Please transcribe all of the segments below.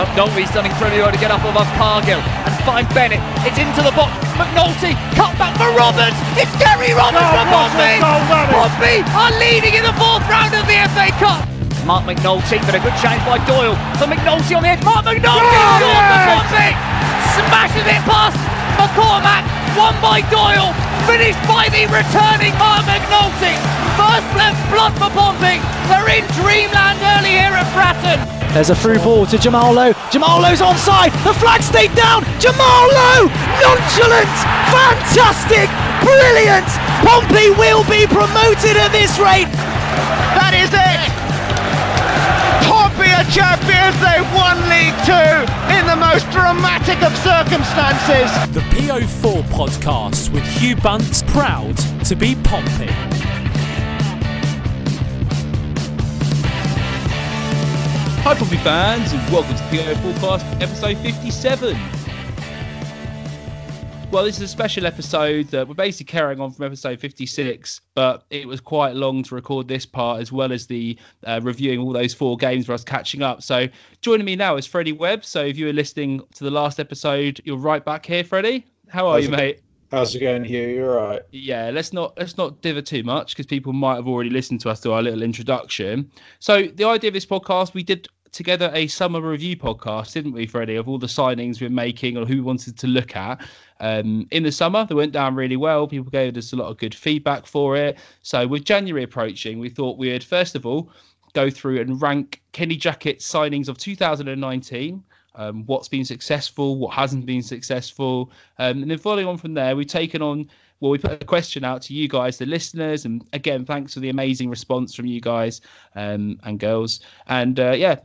McNulty's done incredibly well to get up above Cargill and find Bennett. It's into the box. McNulty cut back for Roberts. It's Gary Roberts Oh, from what a Pompey. goal that is. Pompey are leading in the fourth round of the FA Cup. Mark McNulty, but a good change by Doyle. For McNulty on the edge. Mark McNulty Oh, for yes. Smashes it past McCormack. Won by Doyle. Finished by the returning Mark McNulty. First blood for Pompey. They're in dreamland early here at Fratton. There's a through ball to Jamal Lowe. Jamal Lowe's onside. The flag stayed down. Jamal Lowe, nonchalant, fantastic, brilliant. Pompey will be promoted at this rate. That is it! Pompey are champions, they won League Two in the most dramatic of circumstances. The PO4 podcast with Hugh Bunt, proud to be Pompey. Hi, Pompey fans, and welcome to the PO Forecast episode 57. Well, this is a special episode that we're basically carrying on from episode 56, but it was quite long to record this part as well as the uh, reviewing all those four games for us catching up. So, joining me now is Freddie Webb. So, if you were listening to the last episode, you're right back here, Freddie. How are How's you, mate? How's it going, Hugh? You're right. yeah let's not let's not dither too much because people might have already listened to us do our little introduction. So the idea of this podcast we did together a summer review podcast didn't we freddie of all the signings we're making or who we wanted to look at? Um, in the summer they went down really well. People gave us a lot of good feedback for it. So with january approaching we thought we'd first of all go through and rank kenny jackett's signings of 2019 um, what's been successful, what hasn't been successful, um, and then following on from there, we've taken on. Well, we put a question out to you guys, the listeners, and again, thanks for the amazing response from you guys um, and girls. And uh, yeah,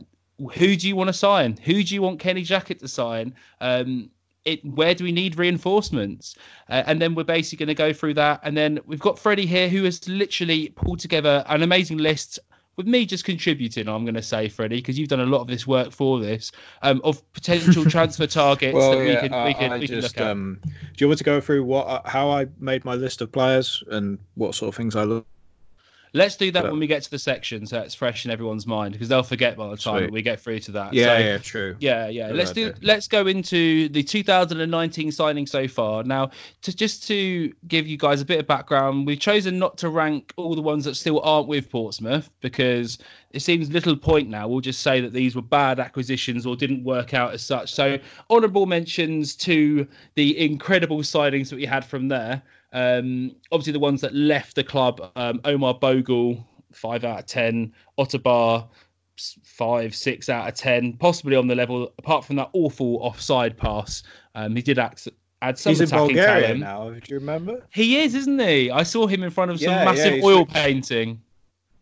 who do you want to sign? Who do you want Kenny Jackett to sign? Um, it, where do we need reinforcements? Uh, and then we're basically going to go through that. And then we've got Freddie here, who has literally pulled together an amazing list with me just contributing, I'm going to say, Freddie, because you've done a lot of this work for this, um, of potential transfer targets Well, that we yeah, can, I, we can, I we can just look at. um. Do you want to go through what uh, how I made my list of players and what sort of things I look? Let's do that when we get to the section, so it's fresh in everyone's mind, because they'll forget by the time Sweet. we get through to that. Yeah, So- yeah, true. Yeah, yeah. Good let's do. Let's go into the 2019 signing so far. Now, to just to give you guys a bit of background, we've chosen not to rank all the ones that still aren't with Portsmouth because it seems little point now. We'll just say that these were bad acquisitions or didn't work out as such. So, honourable mentions to the incredible signings that we had from there. Um, obviously, the ones that left the club: um, Omar Bogle, five out of ten. Otabor, five, six out of ten, possibly on the level. Apart from that awful offside pass, um, he did act, add some He's in attacking Bulgaria talent. now. Do you remember? He is, isn't he? I saw him in front of some Yeah, yeah, massive he's oil with- painting.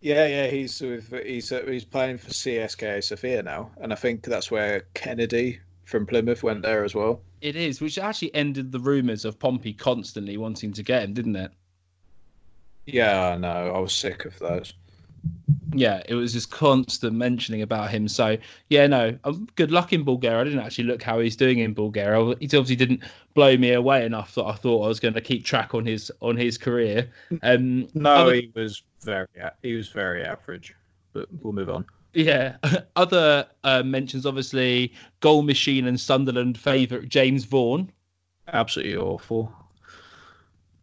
Yeah, yeah. He's with he's uh, he's playing for CSKA Sofia now, and I think that's where Kennedy from Plymouth went there as well. It is, which actually ended the rumours of Pompey constantly wanting to get him, didn't it? Yeah, I know. I was sick of those. Yeah, it was just constant mentioning about him. So yeah, no, um, good luck in Bulgaria. I didn't actually look how he's doing in Bulgaria. He obviously didn't blow me away enough that I thought I was going to keep track on his on his career. Um, No, other- he was very he was very average. But we'll move on. Yeah. Other uh, mentions, obviously, goal machine and Sunderland favourite James Vaughan. Absolutely awful.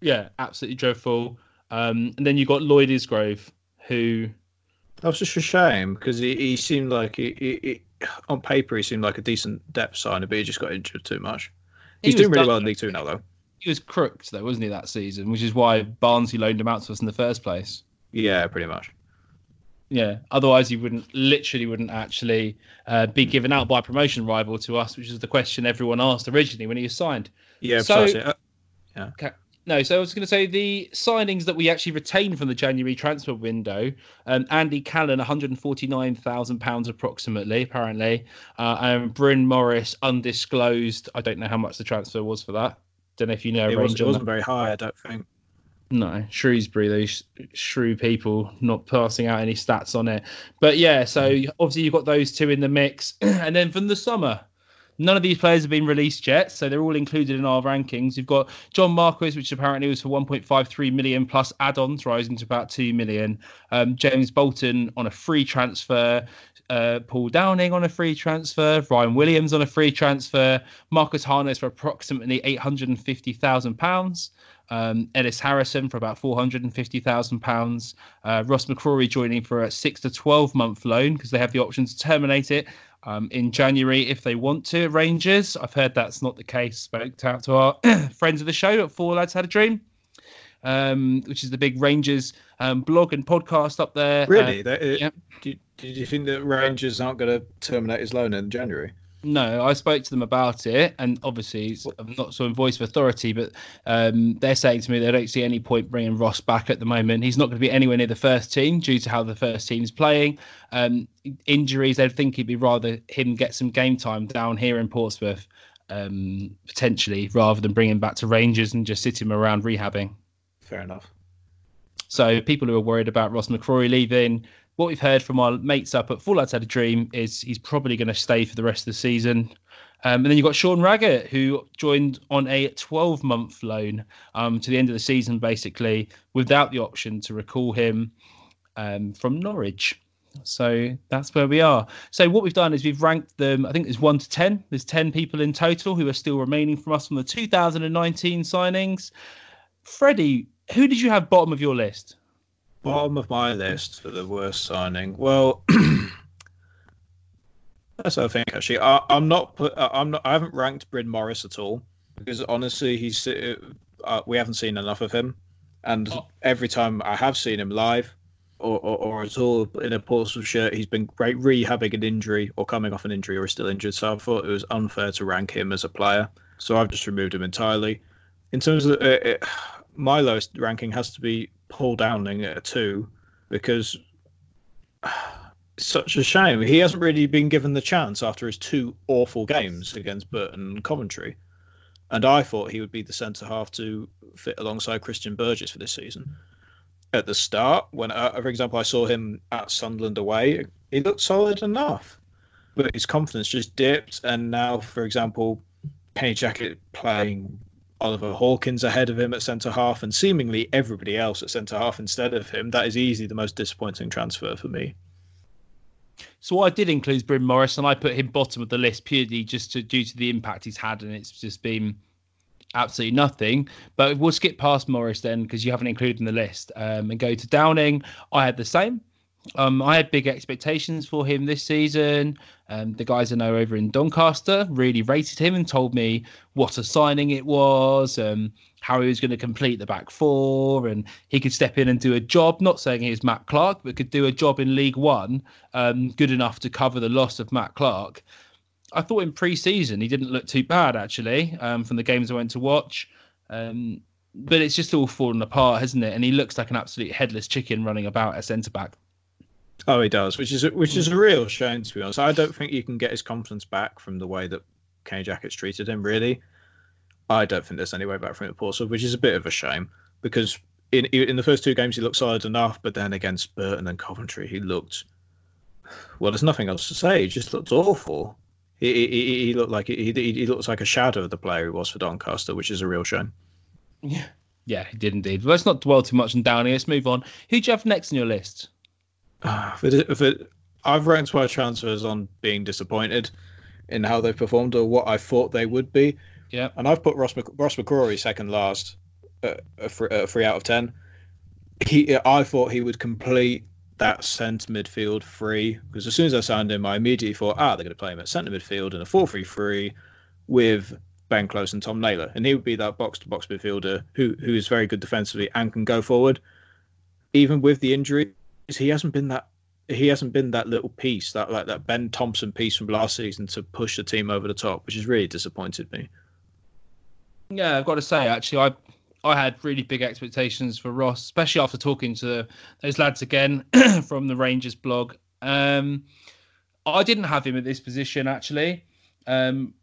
Yeah, absolutely dreadful. Um, and then you got Lloyd Isgrove, who That was just a shame because he, he seemed like he, he, he on paper he seemed like a decent depth signer, but he just got injured too much. He's doing really done- well in League Two now, though. he was crooked though, wasn't he, that season? Which is why Barnsley loaned him out to us in the first place. Yeah, pretty much. Yeah. Otherwise, he wouldn't literally wouldn't actually uh, be given out by a promotion rival to us, which is the question everyone asked originally when he was signed. Yeah, So-. Uh, No, so I was going to say the signings that we actually retained from the January transfer window. Um, Andy Cannon, 149,000 pounds approximately, apparently, uh, and Bryn Morris, undisclosed. I don't know how much the transfer was for that. Don't know if you know. it, range was, it wasn't very high, I don't think. No, Shrewsbury, those shrew people not passing out any stats on it. But yeah, so obviously you've got those two in the mix. and then from the summer, none of these players have been released yet, so they're all included in our rankings. You've got John Marquis, which apparently was for 1.53 million plus add ons, rising to about 2 million. Um, James Bolton on a free transfer. uh, Paul Downing on a free transfer, Ryan Williams on a free transfer, Marcus Harness for approximately eight hundred and fifty thousand pounds. Um, Ellis Harrison for about four hundred and fifty thousand uh, pounds. Ross McCrorie joining for a six to twelve month loan because they have the option to terminate it um, in January if they want to. Rangers, I've heard that's not the case. Spoke out to our friends of the show at Four Lads Had a Dream, um, which is the big Rangers um, blog and podcast up there. Really? Uh, That- uh, yeah. did, did you think that Rangers aren't going to terminate his loan in January? No, I spoke to them about it, and obviously I'm not so in voice of authority, but um, they're saying to me they don't see any point bringing Ross back at the moment. He's not going to be anywhere near the first team due to how the first team's playing. Um, injuries, they'd think it'd be rather him get some game time down here in Portsmouth, um, potentially, rather than bring him back to Rangers and just sit him around rehabbing. Fair enough. So people who are worried about Ross McCrorie leaving, what we've heard from our mates up at Four Lads Had a Dream is he's probably going to stay for the rest of the season. Um, and then you've got Sean Raggett, who joined on a 12 month loan um, to the end of the season, basically, without the option to recall him um, from Norwich. So that's where we are. So what we've done is we've ranked them. I think there's one to ten. There's ten people in total who are still remaining from us from the 2019 signings. Freddie, who did you have bottom of your list? Bottom of my list for the worst signing. Well, that's what I think. Actually, I, I'm not. uh, I'm not. I haven't ranked Bryn Morris at all because honestly, he's. Uh, uh, we haven't seen enough of him, and Oh. every time I have seen him live. Or, or, or at all in a Portsmouth shirt, he's been great rehabbing an injury or coming off an injury or is still injured. So I thought it was unfair to rank him as a player. So I've just removed him entirely. In terms of uh, uh, my lowest ranking, has to be Paul Downing at a two because such a shame. He hasn't really been given the chance after his two awful games against Burton and Coventry. And I thought he would be the centre half to fit alongside Christian Burgess for this season. At the start, when, uh, for example, I saw him at Sunderland away, he looked solid enough. But his confidence just dipped. And now, for example, Kenny Jackett playing Oliver Hawkins ahead of him at centre half and seemingly everybody else at centre half instead of him. That is easily the most disappointing transfer for me. So what I did include Bryn Morris, and I put him bottom of the list purely just to, due to the impact he's had, and it's just been absolutely nothing. But we'll skip past Morris then because you haven't included in the list, um, and go to Downing. I had the same. Um, I had big expectations for him this season. Um, the guys I know over in Doncaster really rated him and told me what a signing it was, um, how he was going to complete the back four, and he could step in and do a job. Not saying he was Matt Clark, but could do a job in League One, um, good enough to cover the loss of Matt Clark. I thought in pre-season he didn't look too bad actually um, from the games I went to watch. Um, but it's just all fallen apart, hasn't it? And he looks like an absolute headless chicken running about at centre back. Oh, he does, which is a, which is a hmm. real shame to be honest. I don't think you can get his confidence back from the way that Kenny Jackett's treated him. Really, I don't think there's any way back from it at Portsmouth, which is a bit of a shame because in in the first two games he looked solid enough, but then against Burton and Coventry he looked well. There's nothing else to say. He just looked awful. He, he, he- he looked like he, he he looks like a shadow of the player he was for Doncaster, which is a real shame. Yeah, yeah, he did indeed. But let's not dwell too much on Downey. Let's move on. Who do you have next on your list? If it, if it, I've ranked my transfers on being disappointed in how they've performed or what I thought they would be. Yeah. And I've put Ross, Mc, Ross McCrorie second last, uh, a, three, a three out of ten. He, I thought he would complete that centre midfield free because as soon as I signed him, I immediately thought, ah, they're going to play him at centre midfield in a 4 3 3 with Ben Close and Tom Naylor. And he would be that box to box midfielder who, who is very good defensively and can go forward. Even with the injury, he hasn't been that he hasn't been that little piece that like that Ben Thompson piece from last season to push the team over the top, which has really disappointed me. Yeah, I've got to say, actually, I I had really big expectations for Ross, especially after talking to those lads again from the Rangers blog. Um, I didn't have him at this position actually. Um,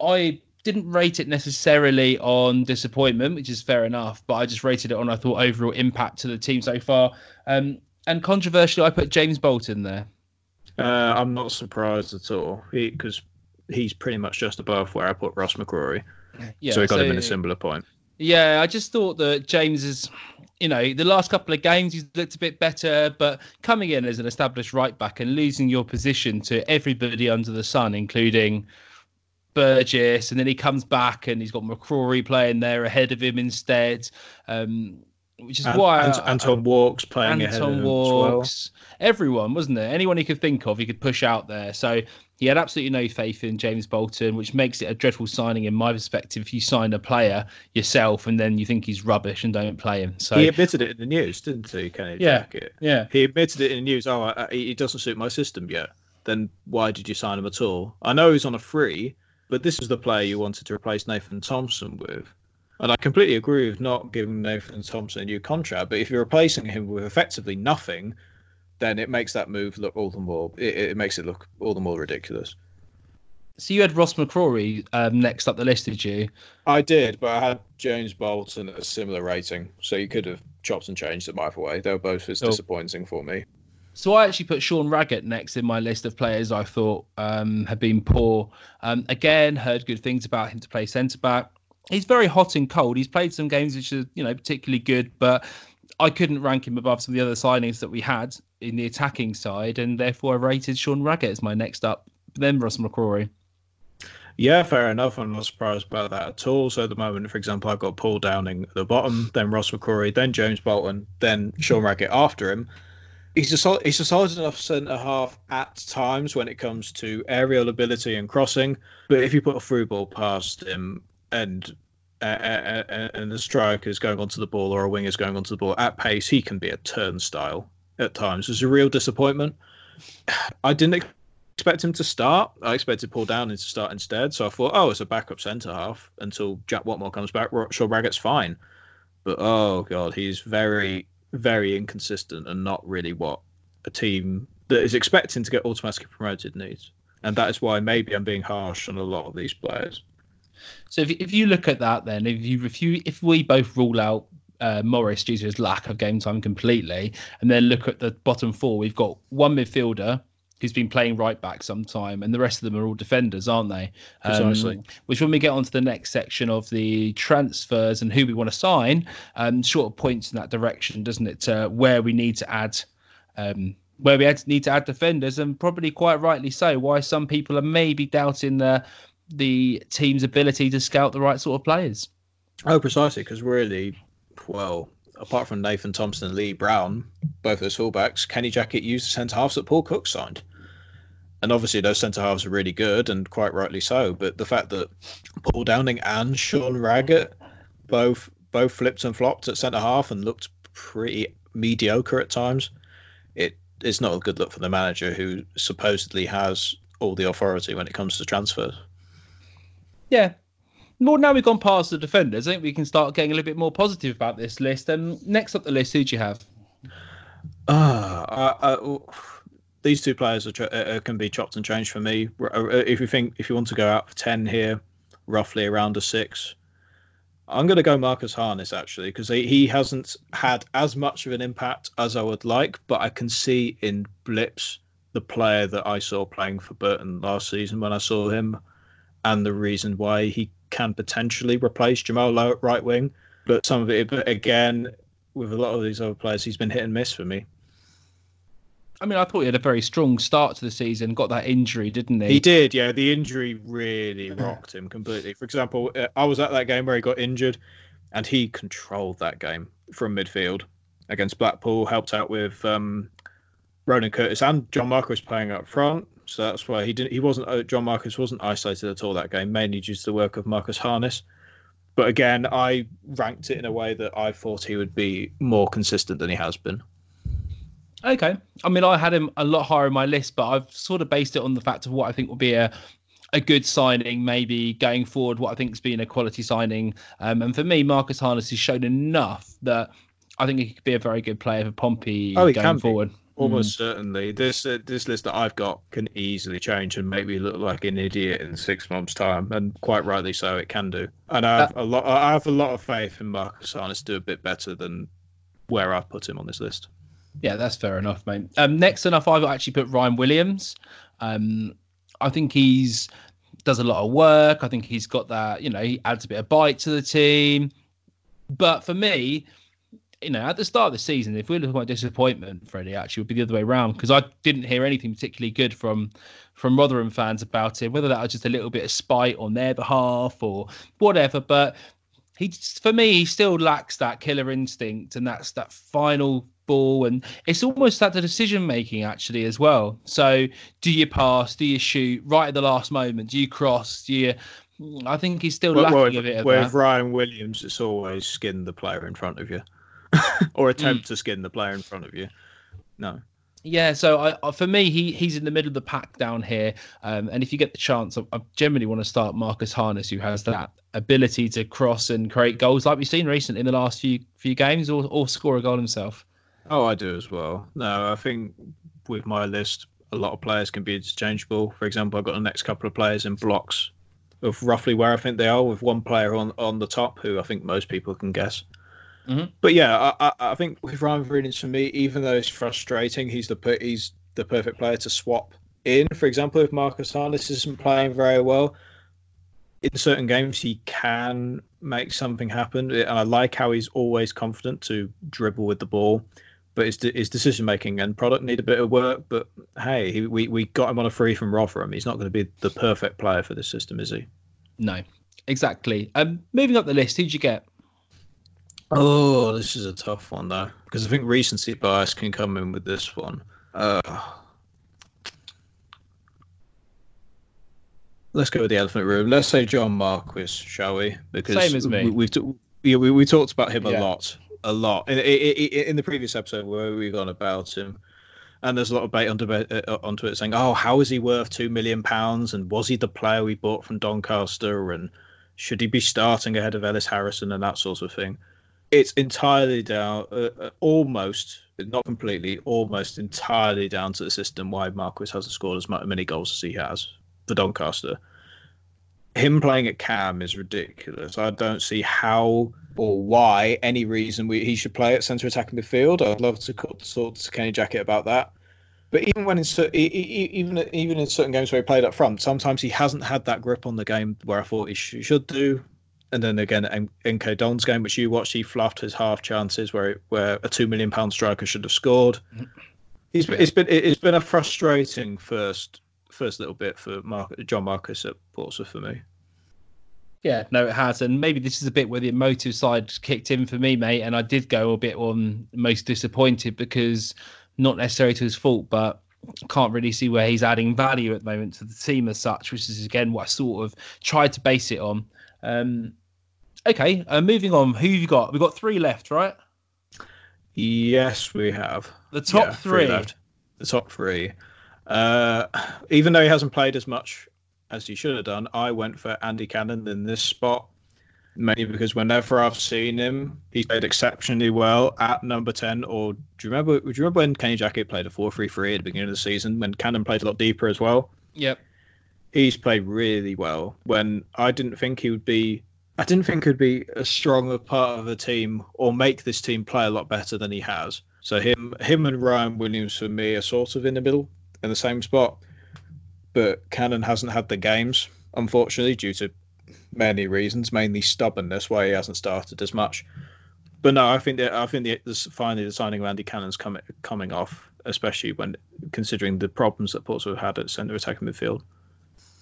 I didn't rate it necessarily on disappointment, which is fair enough, but I just rated it on I thought overall impact to the team so far. Um, and controversially, I put James Bolton there. Uh, I'm not surprised at all because he's pretty much just above where I put Ross McCrorie, Yeah, so he got him in a similar point. Yeah, I just thought that James is, you know, the last couple of games he's looked a bit better, but coming in as an established right back and losing your position to everybody under the sun, including Burgess, and then he comes back and he's got McCrorie playing there ahead of him instead. Um, which is And- why and- I- Anton Walkes playing ahead of Anton him as well. Walkes, everyone, wasn't there? Anyone he could think of, he could push out there. So he had absolutely no faith in James Bolton, which makes it a dreadful signing in my perspective. If you sign a player yourself and then you think he's rubbish and don't play him, so He admitted it in the news, didn't he, Kenny Yeah. Jackett? yeah, He admitted it in the news. Oh, I, I- he doesn't suit my system yet. Then why did you sign him at all? I know he's on a free, but this is the player you wanted to replace Nathan Thompson with. And I completely agree with not giving Nathan Thompson a new contract. But if you're replacing him with effectively nothing, then it makes that move look all the more. It, it makes it look all the more ridiculous. So you had Ross McCrorie um, next up the list, did you? I did, but I had James Bolton at a similar rating, so you could have chopped and changed them either way. They were both as Oh. disappointing for me. So I actually put Sean Raggett next in my list of players I thought um, had been poor. Um, again, heard good things about him to play centre back. He's very hot and cold. He's played some games which are you know particularly good, but I couldn't rank him above some of the other signings that we had in the attacking side, and therefore I rated Sean Raggett as my next up. Then Ross McCrorie. Yeah, fair enough. I'm not surprised about that at all. So at the moment, for example, I've got Paul Downing at the bottom, then Ross McCrorie, then James Bolton, then Sean Raggett after him. He's a solid, he's a solid enough centre half at times when it comes to aerial ability and crossing. But if you put a through ball past him and uh, uh, uh, and the striker's going onto the ball or a winger's going onto the ball at pace, he can be a turnstile at times. It's a real disappointment. I didn't expect him to start. I expected Paul Downing to start instead. So I thought, oh, it's a backup centre half until Jack Whatmough comes back. Sean Raggett's fine. But oh, God, he's very, very inconsistent and not really what a team that is expecting to get automatically promoted needs. And that is why maybe I'm being harsh on a lot of these players. So if, if you look at that, then if you if we both rule out uh, Morris due to his lack of game time completely, and then look at the bottom four, we've got one midfielder who's been playing right back some time, and the rest of them are all defenders, aren't they? Um, Precisely. which, when we get onto the next section of the transfers and who we want to sign, um, sort of points in that direction, doesn't it? To where we need to add. Um, where we had, need to add defenders, and probably quite rightly so. Why some people are maybe doubting the the team's ability to scout the right sort of players. Oh, precisely, because really, well, apart from Nathan Thompson and Lee Brown, both those fullbacks, Kenny Jackett used the centre halves that Paul Cook signed. And obviously, those centre halves are really good, and quite rightly so. But the fact that Paul Downing and Sean Raggett both both flipped and flopped at centre half and looked pretty mediocre at times, it is not a good look for the manager who supposedly has all the authority when it comes to transfers. Yeah. Well, now we've gone past the defenders, I think we can start getting a little bit more positive about this list. And next up the list, who do you have? Ah, I, I, these two players are, tr- uh, can be chopped and changed for me. Uh, If you think if you want to go out for ten here, roughly around a six, I'm going to go Marcus Harness actually because he, he hasn't had as much of an impact as I would like, but I can see in blips the player that I saw playing for Burton last season when I saw him, and the reason why he can potentially replace Jamal Lowe at right wing. But some of it, but again, with a lot of these other players, he's been hit and miss for me. I mean, I thought he had a very strong start to the season, got that injury, didn't he? He did, yeah. The injury really rocked him completely. For example, uh, I was at that game where he got injured, and he controlled that game from midfield against Blackpool. Helped out with um, Ronan Curtis and John Marquis playing up front, so that's why he didn't. He wasn't. Uh, John Marquis wasn't isolated at all that game, mainly due to the work of Marcus Harness. But again, I ranked it in a way that I thought he would be more consistent than he has been. Okay. I mean, I had him a lot higher in my list, but I've sort of based it on the fact of what I think will be a a good signing, maybe going forward, what I think has been a quality signing. Um, and for me, Marcus Harness has shown enough that I think he could be a very good player for Pompey Oh, going can be. Almost certainly. This uh, this list that I've got can easily change and make me look like an idiot in six months' time, and quite rightly so. It can do. And I have a lot. I have a lot of faith in Marcus Harness to do a bit better than where I've put him on this list. Yeah, that's fair enough, mate. Um, next enough, I've actually put Ryan Williams. Um, I think he's does a lot of work. I think he's got that. You know, he adds a bit of bite to the team. But for me, you know, at the start of the season, if we're looking at disappointment, Freddie, actually would be the other way around because I didn't hear anything particularly good from from Rotherham fans about him, whether that was just a little bit of spite on their behalf or whatever. But he, for me, he still lacks that killer instinct and that's that final ball, and it's almost that the decision making actually as well. So, do you pass? Do you shoot right at the last moment? Do you cross? Do you? I think he's still Well, lacking well, a bit of with that. Ryan Williams, it's always skin the player in front of you, or Mm. attempt to skin the player in front of you. No, Yeah, so I, I, for me, he he's in the middle of the pack down here. Um, and if you get the chance, I, I generally want to start Marcus Harness, who has that ability to cross and create goals, like we've seen recently in the last few few games, or, or score a goal himself. oh, I do as well. No, I think with my list, a lot of players can be interchangeable. For example, I've got the next couple of players in blocks of roughly where I think they are, with one player on on the top who I think most people can guess. Mhm. But yeah, I, I, I think with Ryan Williams for me, even though it's frustrating, he's the per- he's the perfect player to swap in. For example, if Marcus Harness isn't playing very well, in certain games he can make something happen. And I like how he's always confident to dribble with the ball, but his, his decision making and product need a bit of work. But hey, he, we we got him on a free from Rotherham. He's not going to be the perfect player for this system, is he? No, exactly. Um, moving up the list, who'd you get? Oh, this is a tough one though, because I think recency bias can come in with this one. Uh, let's go with the elephant room. Let's say John Marquis, shall we? Because Same as me. We, we've t- we, we, we talked about him Yeah. a lot, a lot in, in, in the previous episode where we've gone about him. And there's a lot of debate on debate, uh, onto it saying, "Oh, how is he worth two million pounds? And was he the player we bought from Doncaster? And should he be starting ahead of Ellis Harrison and that sort of thing?" It's entirely down, uh, uh, almost, not completely, almost entirely down to the system why Marquis hasn't scored as many goals as he has for Doncaster. Him playing at Cam is ridiculous. I don't see how or why any reason we, he should play at centre attacking midfield. I'd love to sort to Kenny Jackett about that. But even when in even even in certain games where he played up front, sometimes he hasn't had that grip on the game where I thought he should do. And then again, at M- Don's game, which you watched, he fluffed his half chances where where a two million pound striker should have scored. He's been, it's been it's been a frustrating first first little bit for Mark, John Marquis at Portsmouth for me. Yeah, no, it has, and maybe this is a bit where the emotive side kicked in for me, mate. And I did go a bit on most disappointed because not necessarily to his fault, but can't really see where he's adding value at the moment to the team as such, which is again what I sort of tried to base it on. Um, okay, uh, moving on. Who have you got? We've got three left, right? Yes, we have The top Yeah, three. left. The top three. Uh, even though he hasn't played as much as he should have done, I went for Andy Cannon in this spot. Mainly because whenever I've seen him, he's played exceptionally well at number ten. Or do you remember? Do you remember when Kenny Jackett played a four-three-three at the beginning of the season when Cannon played a lot deeper as well? Yep. he's played really well when I didn't think he would be I didn't think he'd be a stronger part of the team or make this team play a lot better than he has. So him him and Ryan Williams for me are sort of in the middle in the same spot. But Cannon hasn't had the games, unfortunately, due to many reasons, mainly stubbornness, why he hasn't started as much. But no, I think that I think the, finally the signing of Andy Cannon's coming coming off, especially when considering the problems that Portsmouth had at centre attacking midfield.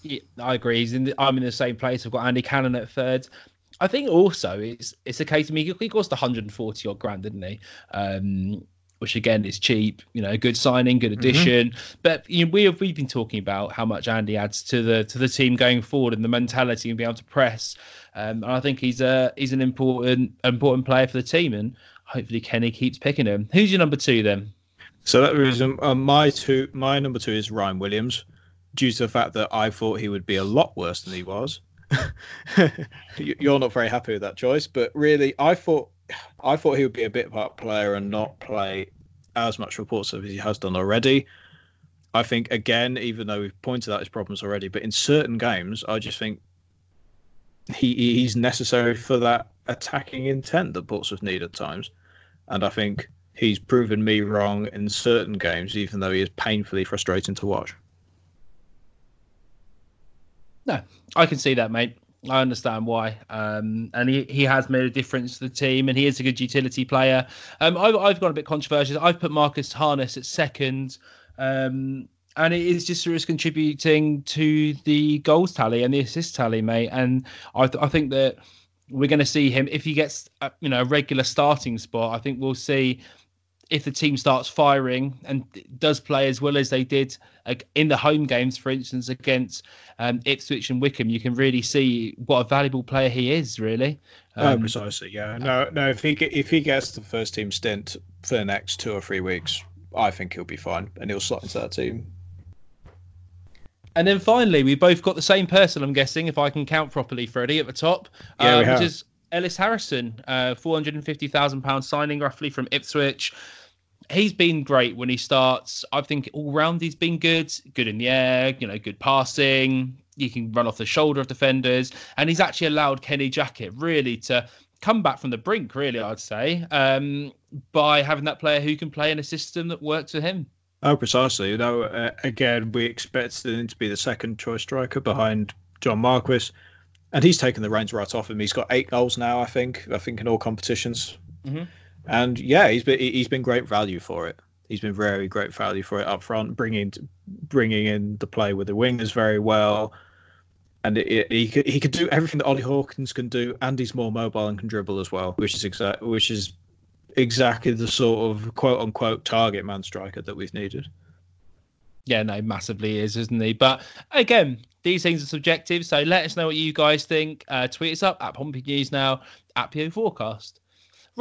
Yeah, I agree. He's in the, I'm in the same place. I've got Andy Cannon at third. I think also it's it's a case of me. He cost 140 odd grand, didn't he? Um, which again is cheap. You know, good signing, good addition. But you know, we have we've been talking about how much Andy adds to the to the team going forward and the mentality and being able to press. Um, and I think he's a he's an important important player for the team, and hopefully Kenny keeps picking him. Who's your number two then? So that was um, uh, my two. My number two is Ryan Williams, due to the fact that I thought he would be a lot worse than he was. You- You're not very happy with that choice, but really, I thought I thought he would be a bit part player and not play as much reports as he has done already. I think again, even though we've pointed out his problems already, but in certain games, I just think he he's necessary for that attacking intent that Portsmouth need at times, and I think he's proven me wrong in certain games, even though he is painfully frustrating to watch. No, I can see that, mate. I understand why. Um, and he, he has made a difference to the team and he is a good utility player. Um, I've, I've gone a bit controversial. I've put Marcus Harness at second. Um, and it is just as contributing to the goals tally and the assist tally, mate. And I, th- I think that we're going to see him if he gets a, you know a regular starting spot. I think we'll see if the team starts firing and does play as well as they did in the home games, for instance, against um, Ipswich and Wycombe, you can really see what a valuable player he is. Really, um, oh, precisely. Yeah. No, no. If he if he gets the first team stint for the next two or three weeks, I think he'll be fine and he'll slot into that team. And then finally, we both got the same person. I'm guessing, if I can count properly, Freddie, at the top, yeah, uh, which is Ellis Harrison, uh, four hundred and fifty thousand pounds signing roughly from Ipswich he's been great when he starts. I think all round he's been good, good in the air, you know, good passing. He can run off the shoulder of defenders, and he's actually allowed Kenny Jackett really to come back from the brink. Really, I'd say um, by having that player who can play in a system that works for him. Oh, precisely. You know, uh, again, we expected him to be the second choice striker behind John Marquis, and he's taken the reins right off him. He's got eight goals now, I think. I think in all competitions. Mm-hmm. And yeah, he's been he's been great value for it. He's been very great value for it up front, bringing bringing in the play with the wingers very well. And it, it, he could he could do everything that Ollie Hawkins can do, and he's more mobile and can dribble as well, which is exact which is exactly the sort of quote unquote target man striker that we've needed. Yeah, no, massively is, isn't he? But again, these things are subjective, so let us know what you guys think. Uh, tweet us up at Pompey News now at PO Forecast.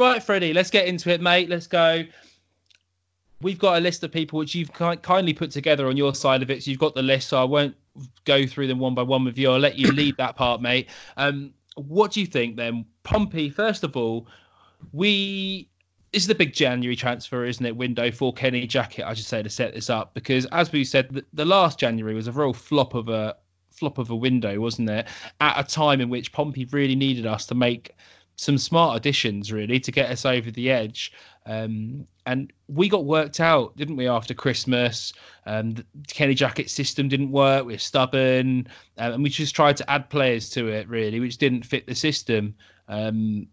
Right, Freddie, let's get into it, mate. Let's go. We've got a list of people which you've kindly put together on your side of it. So you've got the list, so I won't go through them one by one with you. I'll let you lead that part, mate. Um, what do you think then? Pompey, first of all, we this is the big January transfer, isn't it? Window for Kenny Jackett, I should say, to set this up because, as we said, the, the, last January was a real flop of a flop of a window, wasn't it? At a time in which Pompey really needed us to make some smart additions really to get us over the edge. Um, and we got worked out, didn't we, after Christmas? Um, the Kenny Jackett system didn't work. We are stubborn, um, and we just tried to add players to it, really, which didn't fit the system. Um,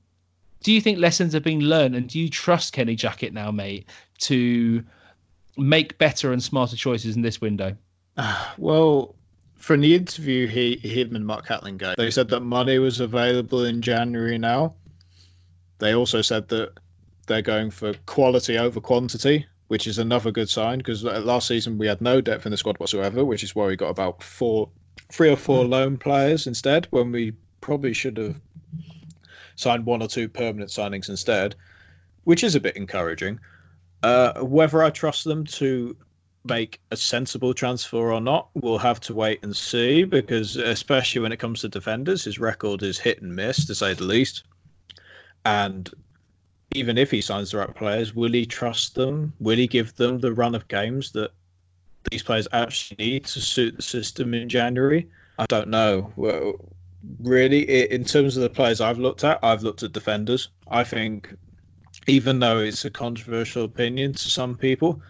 do you think lessons have been learned, and do you trust Kenny Jackett now, mate, to make better and smarter choices in this window? Well, from the interview he him and Mark Catlin gave, they said that money was available in January now. They also said that they're going for quality over quantity, which is another good sign because last season we had no depth in the squad whatsoever, which is why we got about four, three or four loan players instead when we probably should have signed one or two permanent signings instead, which is a bit encouraging. Uh, whether I trust them to make a sensible transfer or not, we'll have to wait and see because, especially when it comes to defenders, his record is hit and miss to say the least. And even if he signs the right players, will he trust them? Will he give them the run of games that these players actually need to suit the system in January? I don't know. Well, really, in terms of the players I've looked at, I've looked at defenders. I think, even though it's a controversial opinion to some people,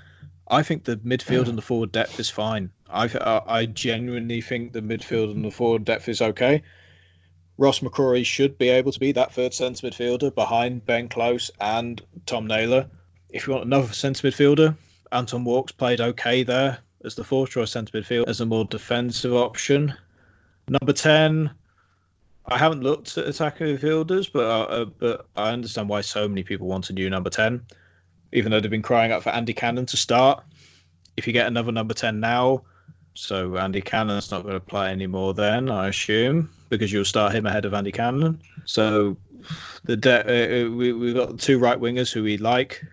I think the midfield and the forward depth is fine. I I genuinely think the midfield and the forward depth is okay. Ross McCrorie should be able to be that third centre midfielder behind Ben Close and Tom Naylor. If you want another centre midfielder, Anton Walkes played okay there as the fourth choice centre midfield as a more defensive option. Number ten, I haven't looked at attacking midfielders, but uh, but I understand why so many people want a new number ten even though they've been crying out for Andy Cannon to start. If you get another number 10 now, so Andy Cannon's not going to play anymore then, I assume, because you'll start him ahead of Andy Cannon. So the de- uh, we, we've got two right wingers who we like.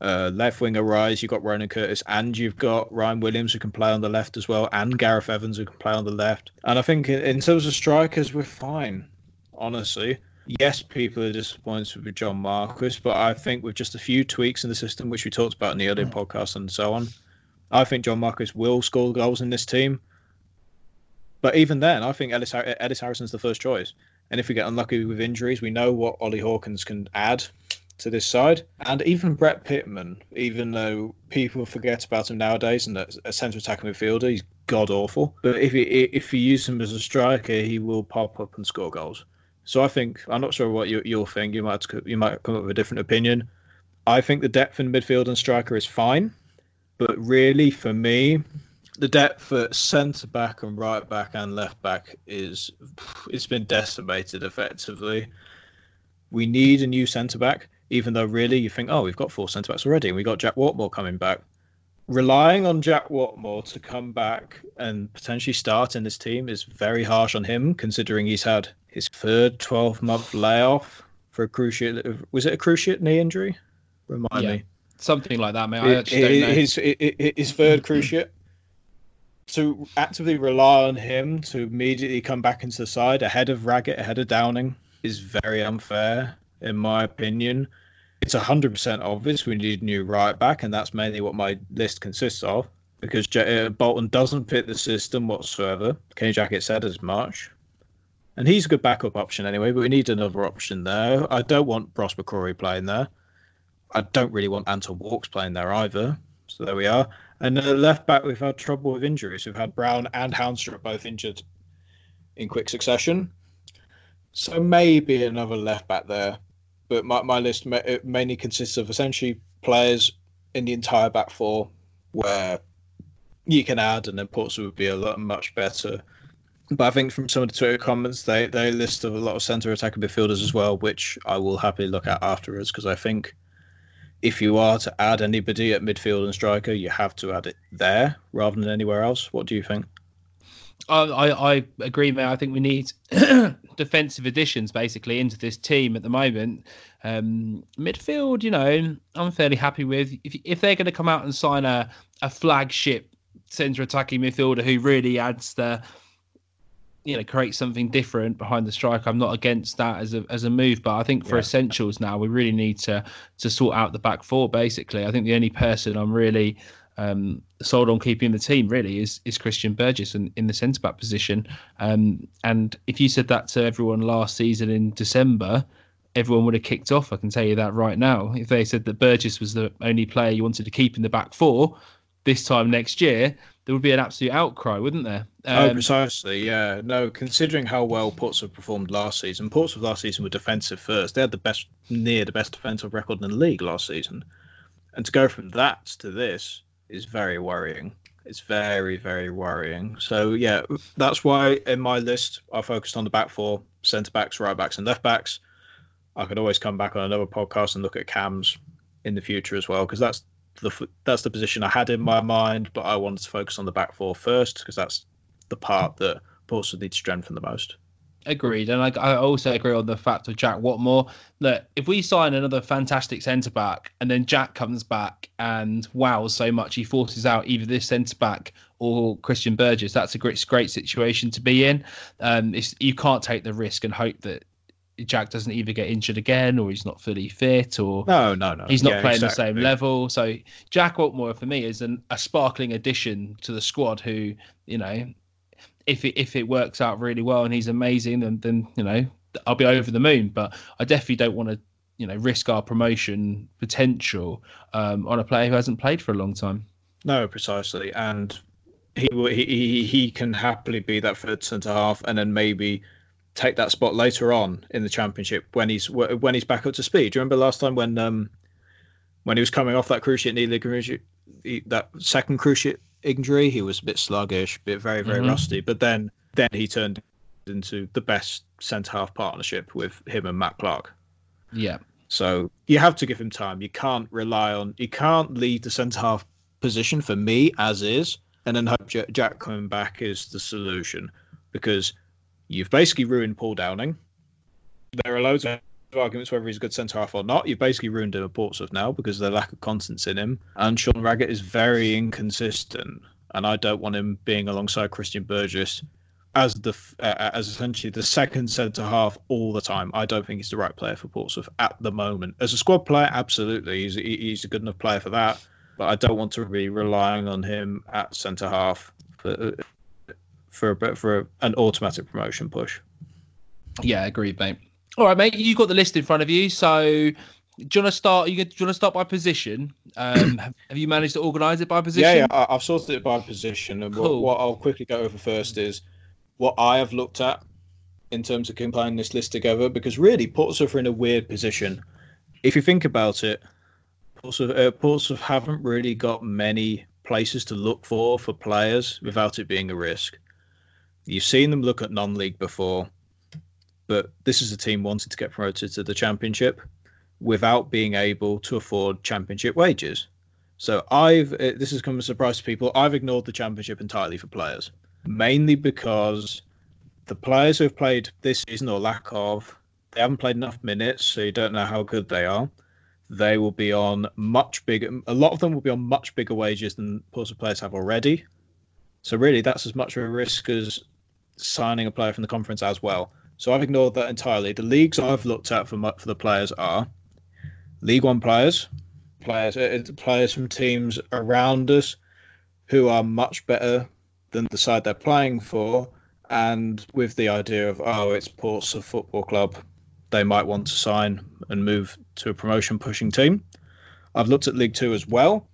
Uh, left winger rise, you've got Ronan Curtis and you've got Ryan Williams who can play on the left as well, and Gareth Evans who can play on the left. And I think in, in terms of strikers, we're fine, honestly yes, people are disappointed with John Marquis, but I think with just a few tweaks in the system, which we talked about in the earlier mm. podcast and so on, I think John Marquis will score goals in this team. But even then, I think Ellis, Ellis Harrison's the first choice. And if we get unlucky with injuries, we know what Ollie Hawkins can add to this side. And even Brett Pitman, even though people forget about him nowadays and that a centre attacking midfielder, he's god awful. But if you, if you use him as a striker, he will pop up and score goals. So I think I'm not sure what you, you'll think. You might you might come up with a different opinion. I think the depth in midfield and striker is fine, but really for me, the depth at centre back and right back and left back is it's been decimated effectively. We need a new centre back, even though really you think, oh, we've got four centre backs already, and we got Jack Whatmough coming back. Relying on Jack Whatmough to come back and potentially start in this team is very harsh on him, considering he's had his third 12 month layoff for a cruciate. Was it a cruciate knee injury? Remind Yeah. me. Something like that, mate. I actually don't know. His, third cruciate. To actively rely on him to immediately come back into the side ahead of Raggett, ahead of Downing, is very unfair, in my opinion. It's 100% obvious we need a new right back, and that's mainly what my list consists of because J- uh, Bolton doesn't fit the system whatsoever. Kenny Jackett said as much. And he's a good backup option anyway, but we need another option there. I don't want Ross McCrorie playing there. I don't really want Anton Walkes playing there either. So there we are. And uh, left back, we've had trouble with injuries. We've had Brown and Haunstrup both injured in quick succession. So maybe another left back there. But my, my list mainly consists of essentially players in the entire back four where you can add, and then Portsmouth would be a lot much better. But I think from some of the Twitter comments, they they list a lot of centre attacking midfielders as well, which I will happily look at afterwards because I think if you are to add anybody at midfield and striker, you have to add it there rather than anywhere else. What do you think? I, I, I agree, mate. I think we need defensive additions basically into this team at the moment. Um, midfield, you know, I'm fairly happy with. If, if they're going to come out and sign a, a flagship centre attacking midfielder who really adds the, you know, create something different behind the strike, I'm not against that as a as a move. But I think for Yeah. essentials now, we really need to to sort out the back four. Basically, I think the only person I'm really um, sold on keeping the team really is is Christian Burgess in, in the centre back position. Um, and if you said that to everyone last season in December, everyone would have kicked off. I can tell you that right now. If they said that Burgess was the only player you wanted to keep in the back four this time next year, there would be an absolute outcry, wouldn't there? oh, Um, precisely. Yeah. No, considering how well Portsmouth performed last season, Portsmouth last season were defensive first. They had the best, near the best defensive record in the league last season. And to go from that to this is very worrying. It's very, very worrying. So, yeah, that's why in my list, I focused on the back four centre backs, right backs, and left backs. I could always come back on another podcast and look at cams in the future as well, because that's the that's the position I had in my mind, but I wanted to focus on the back four first because that's the part that Portsmouth need to strengthen the most. Agreed, and I, I also agree on the fact of Jack Whatmough that if we sign another fantastic centre back and then Jack comes back and wows so much he forces out either this centre back or Christian Burgess, that's a great great situation to be in. Um, you can't take the risk and hope that Jack doesn't either get injured again or he's not fully fit or No, no, no. He's not Yeah, playing the same level. So Jack Whatmough for me is an, a sparkling addition to the squad. Who you know, if it if it works out really well and he's amazing, then then you know I'll be over the moon. But I definitely don't want to you know risk our promotion potential um, on a player who hasn't played for a long time. No, precisely, and he will- he he, he can happily be that third centre half, and then maybe take that spot later on in the championship when he's when he's back up to speed. Do you remember last time when um when he was coming off that cruciate knee ligament, that second cruciate injury, he was a bit sluggish, a bit very very Mhm. rusty, but then then he turned into the best centre half partnership with him and Matt Clark. Yeah, So you have to give him time. You can't rely on. You can't leave the centre half position for me as is, and then hope Jack coming back is the solution, because you've basically ruined Paul Downing. There are loads of arguments whether he's a good centre half or not. You've basically ruined him at Portsmouth now because of the lack of constants in him, and Sean Raggett is very inconsistent, and I don't want him being alongside Christian Burgess. As the uh, as essentially the second centre half all the time, I don't think he's the right player for Portsmouth at the moment. As a squad player, absolutely, he's he's a good enough player for that. But I don't want to be relying on him at centre half for for a, bit- for a, an automatic promotion push. yeah, agreed, mate. All right, mate. You've got the list in front of you, so do you want to start? You do you want to start by position? Um, have, have you managed to organise it by position? Yeah, yeah, I, I've sorted it by position, and Cool. what, what I'll quickly go over first is what I have looked at in terms of compiling this list together. Because really, Portsmouth are in a weird position. If you think about it, Portsmouth, uh, Portsmouth haven't really got many places to look for for players without it being a risk. You've seen them look at non-league before, but this is a team wanting to get promoted to the championship without being able to afford championship wages. So I've uh, this has come as a surprise to people. I've ignored the championship entirely for players, mainly because the players who have played this season or lack of, they haven't played enough minutes, so you don't know how good they are. They will be on much bigger. A lot of them will be on much bigger wages than Portsmouth players have already. So really, that's as much of a risk as signing a player from the conference as well. So I've ignored that entirely. The leagues I've looked at for for the players are League One players, players uh, players from teams around us who are much better than the side they're playing for, and with the idea of oh, it's Portsmouth Football Club, they might want to sign and move to a promotion pushing team. I've looked at League Two as well,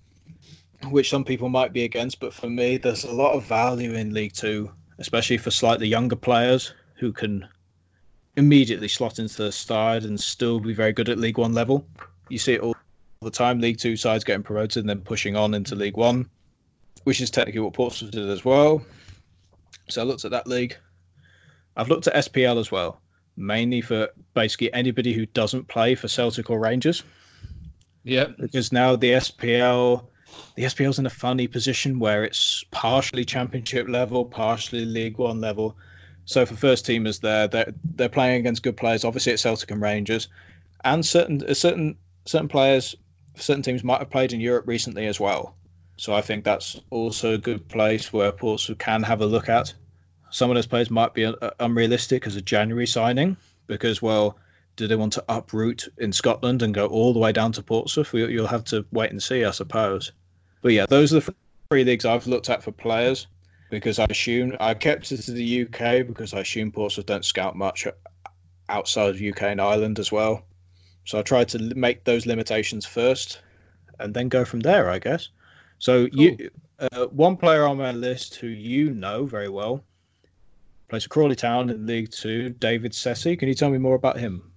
which some people might be against, but for me, there's a lot of value in League Two, especially for slightly younger players who can immediately slot into the side and still be very good at League One level. You see it all the time. League Two sides getting promoted and then pushing on into League One, which is technically what Portsmouth did as well. So I looked at that league. I've looked at SPL as well, mainly for basically anybody who doesn't play for Celtic or Rangers Yeah. because now the SPL the SPL's in a funny position where it's partially championship level, partially League One level. So for first teamers there, they're they're playing against good players, obviously at Celtic and Rangers, and certain uh, certain certain players, certain teams might have played in Europe recently as well. So I think that's also a good place where Portsmouth can have a look at. Some of those players might be uh, unrealistic as a January signing because, well, do they want to uproot in Scotland and go all the way down to Portsmouth? We, you'll have to wait and see, I suppose. But yeah, those are the three leagues I've looked at for players because I assume I kept it to the UK because I assume Portsmouth don't scout much outside of UK and Ireland as well. So I tried to make those limitations first and then go from there, I guess. So you, uh, one player on my list who you know very well plays for Crawley Town in League Two, David Sesay. Can you tell me more about him?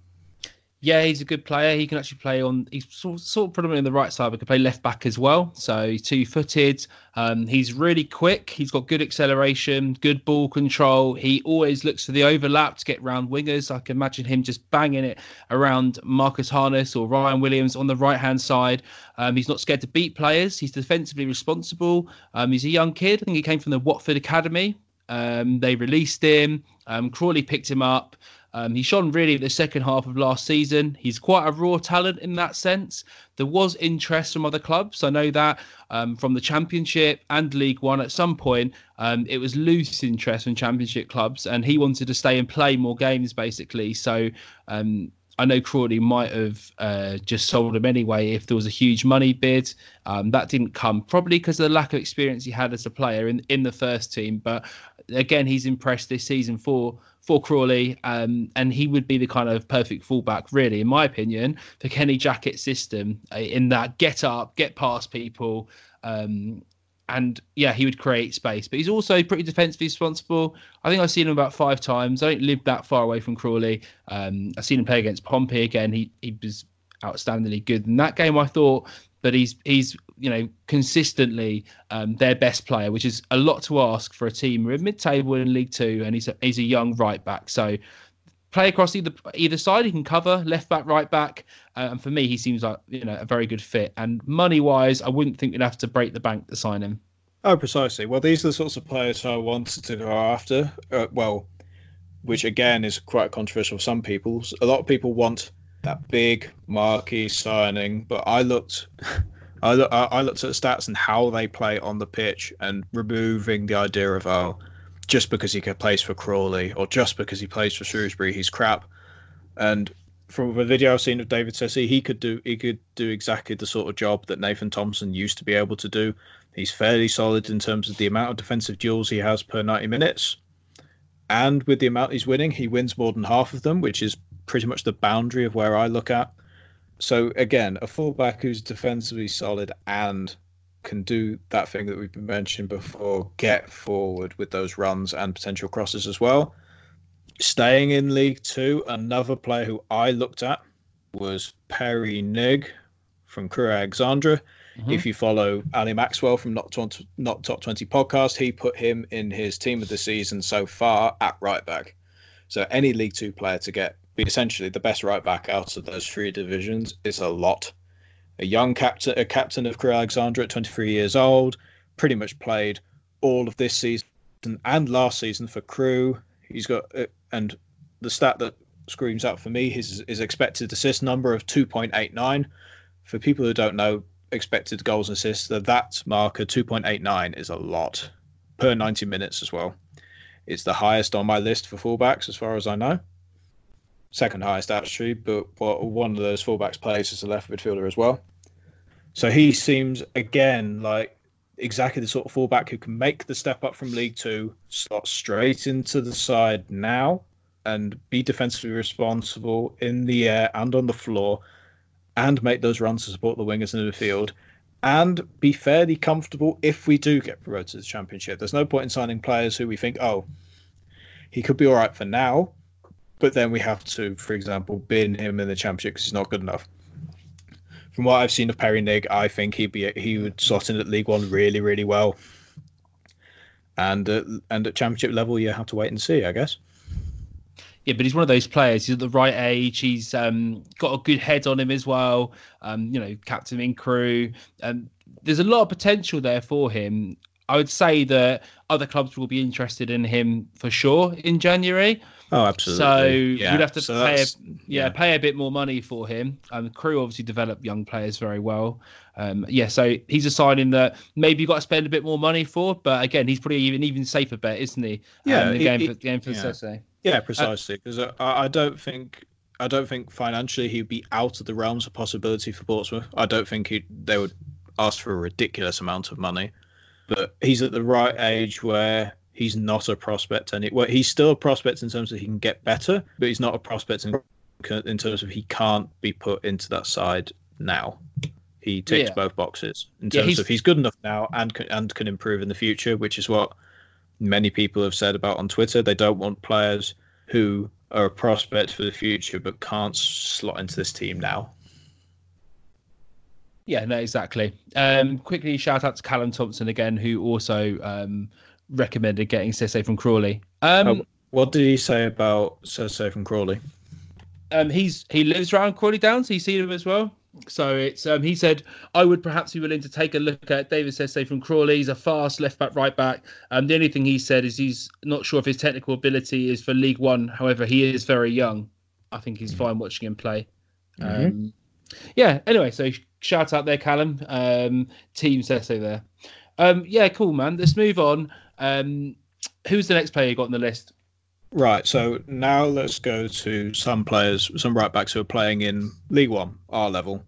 Yeah, he's a good player. He can actually play on. He's sort, of predominantly on the right side, but can play left back as well. So he's two-footed. Um, he's really quick. He's got good acceleration, good ball control. He always looks for the overlap to get round wingers. I can imagine him just banging it around Marcus Harness or Ryan Williams on the right-hand side. Um, he's not scared to beat players. He's defensively responsible. Um, he's a young kid. I think he came from the Watford Academy. Um, they released him. Um, Crawley picked him up. Um, he shone really in the second half of last season. He's quite a raw talent in that sense. There was interest from other clubs. I know that um, from the Championship and League One at some point, um, it was loose interest from Championship clubs, and he wanted to stay and play more games basically. So um, I know Crawley might have uh, just sold him anyway if there was a huge money bid. Um, that didn't come probably because of the lack of experience he had as a player in, in the first team. But again, he's impressed this season for for Crawley, um, and he would be the kind of perfect fullback, really, in my opinion, for Kenny Jackett's system. uh, In that get up, get past people, um, and yeah, he would create space. But he's also pretty defensively responsible. I think I've seen him about five times. I don't live that far away from Crawley. Um, I've seen him play against Pompey again. He he was outstandingly good in that game. I thought, but he's he's you know consistently um, their best player, which is a lot to ask for a team who are mid-table in League Two, and he's a, he's a young right back. So play across either either side. He can cover left back, right back, uh, and for me, he seems like you know a very good fit. And money wise, I wouldn't think we'd have to break the bank to sign him. Oh, precisely. Well, these are the sorts of players I wanted to go after. Uh, well, which again is quite controversial for some people. A lot of people want that big marquee signing, but I looked, I, I looked at the stats and how they play on the pitch, and removing the idea of oh, just because he plays for Crawley or just because he plays for Shrewsbury, he's crap. And from the video I've seen of David Sesay, he could do he could do exactly the sort of job that Nathan Thompson used to be able to do. He's fairly solid in terms of the amount of defensive duels he has per 90 minutes. And with the amount he's winning, he wins more than half of them, which is pretty much the boundary of where I look at. So again, a fullback who's defensively solid and can do that thing that we've been mentioning before, get forward with those runs and potential crosses as well. Staying in League Two, another player who I looked at was Perry Ng from Crewe Alexandra. Mm-hmm. If you follow Ali Maxwell from Not, 20, Not Top 20 podcast, he put him in his team of the season so far at right back. So any League Two player to get essentially the best right back out of those three divisions is a lot. A young captain, a captain of Crewe Alexandra at 23 years old, pretty much played all of this season and last season for Crewe. He's got uh, and the stat that screams out for me his is expected assist number of 2.89. For people who don't know, expected goals and assists, that marker 2.89 is a lot per 90 minutes as well. It's the highest on my list for fullbacks as far as I know. Second highest actually, but one of those fullbacks plays as a left midfielder as well. So he seems again like exactly the sort of fullback who can make the step up from League Two, slot straight into the side now, and be defensively responsible in the air and on the floor, and make those runs to support the wingers in the field, and be fairly comfortable if we do get promoted to the championship. There's no point in signing players who we think, oh, he could be all right for now, but then we have to, for example, bin him in the championship because he's not good enough. From what I've seen of Perry Ng, I think he'd be he would slot in at League One really, really well. And uh, and at championship level, you have to wait and see, I guess. Yeah, but he's one of those players. He's at the right age. He's um, got a good head on him as well. Um, you know, captain in Crewe. And there's a lot of potential there for him. I would say that other clubs will be interested in him for sure in January. Oh, absolutely. So yeah. you'd have to so pay, a, yeah, yeah, pay a bit more money for him. And um, the Crewe obviously develop young players very well. Um, yeah, so he's a signing that maybe you've got to spend a bit more money for, but again, he's probably even even safer bet, isn't he? Yeah, um, the it, game it, for game for yeah. Sesay. Yeah, precisely. Because uh, I, I don't think I don't think financially he'd be out of the realms of possibility for Portsmouth. I don't think he they would ask for a ridiculous amount of money, but he's at the right age where he's not a prospect any well he's still a prospect in terms of he can get better but he's not a prospect in, in terms of he can't be put into that side now. He ticks yeah. both boxes in terms yeah, he's... of he's good enough now and can, and can improve in the future which is what many people have said about on twitter. They don't want players who are a prospect for the future but can't slot into this team now yeah, no, exactly. Um, quickly, shout out to Callum Thompson again, who also um, recommended getting Sesay from Crawley. Um, oh, what did he say about Sesay from Crawley? Um, he's he lives around Crawley Downs. He's seen him as well. So it's um, he said I would perhaps be willing to take a look at David Sesay from Crawley. He's a fast left back, right back. Um, the only thing he said is he's not sure if his technical ability is for League One. However, he is very young. I think he's fine watching him play. Mm-hmm. Um, yeah. Anyway, so shout out there, Callum. Um, team Sesay there. Um, yeah, cool, man. Let's move on. Um, who's the next player you got on the list? Right. So now let's go to some players, some right backs who are playing in League One, our level.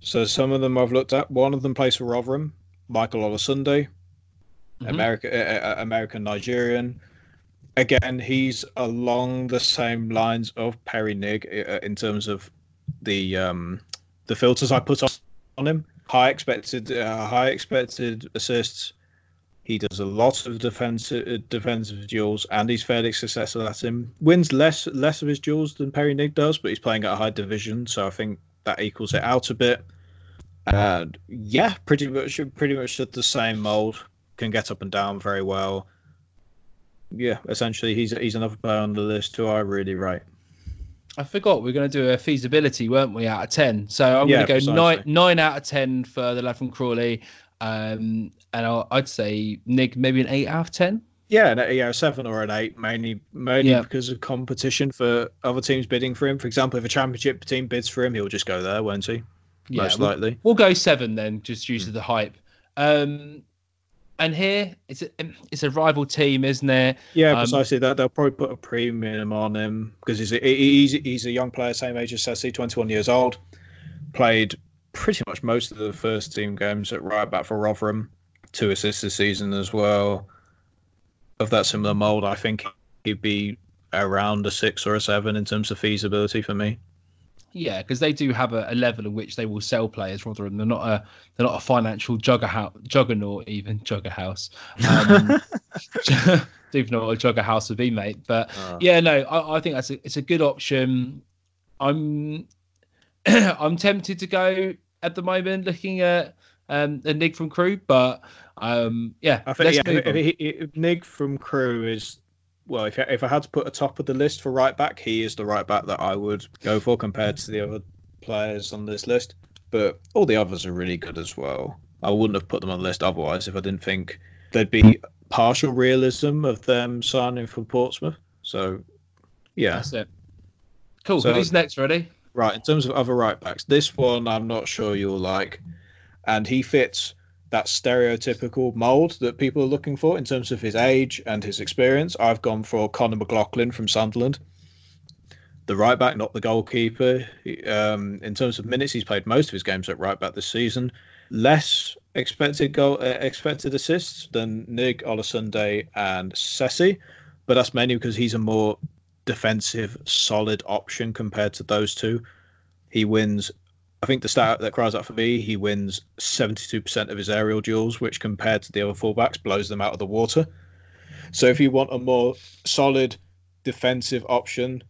So some of them I've looked at. One of them plays for Rotherham, Michael Olosunde, mm-hmm. America, uh, uh, American Nigerian. Again, he's along the same lines of Perry Ng uh, in terms of the um, the filters I put on, on him. High expected, uh, high expected assists, he does a lot of defensive uh, defensive duels, and he's fairly successful at him. Wins less less of his duels than Perry Ng does, but he's playing at a high division, so I think that equals it out a bit. And yeah, pretty much pretty much the same mold. Can get up and down very well. Yeah, essentially, he's he's another player on the list who I really rate. I forgot we are going to do a feasibility, weren't we? Out of ten, so I'm yeah, going to go nine nine out of ten for the lad from Crawley. Um, and i would say Nick maybe an eight out of ten. Yeah, an, yeah, a seven or an eight, mainly mainly yeah. because of competition for other teams bidding for him. For example, if a championship team bids for him, he'll just go there, won't he? Yeah, Most we'll, likely. We'll go seven then, just due mm. to the hype. Um, and here it's a, it's a rival team, isn't it? Yeah, um, precisely. That they'll probably put a premium on him because he's a, he's he's a young player, same age as Sesay, 21 years old. Played pretty much most of the first team games at right back for Rotherham two assists this season as well. Of that similar mold, I think he'd be around a six or a seven in terms of feasibility for me. Yeah, because they do have a, a, level in which they will sell players rather than they're not a they're not a financial juggernaut juggernaut even jugger house. Um, don't even know what a jugger house would be, mate. But uh. yeah, no, I, I, think that's a, it's a good option. I'm I'm tempted to go at the moment looking at um, a Ng from Crewe, but um, yeah, I think yeah, if, if, if Ng from Crewe is well, if I, if I had to put a top of the list for right back, he is the right back that I would go for compared to the other players on this list. But all the others are really good as well. I wouldn't have put them on the list otherwise if I didn't think there'd be partial realism of them signing for Portsmouth. So, yeah, that's it. Cool. So, Who's next? Ready? Right. In terms of other right backs, this one I'm not sure you'll like, and he fits that stereotypical mold that people are looking for in terms of his age and his experience. I've gone for Conor McLaughlin from Sunderland, the right back, not the goalkeeper. Um, in terms of minutes, he's played most of his games at right back this season. Less expected goal, uh, expected assists than Ng, Olosunde, and Sesay, but that's mainly because he's a more defensive, solid option compared to those two. He wins I think the stat that cries out for me, he wins 72% of his aerial duels, which compared to the other fullbacks blows them out of the water. So if you want a more solid defensive option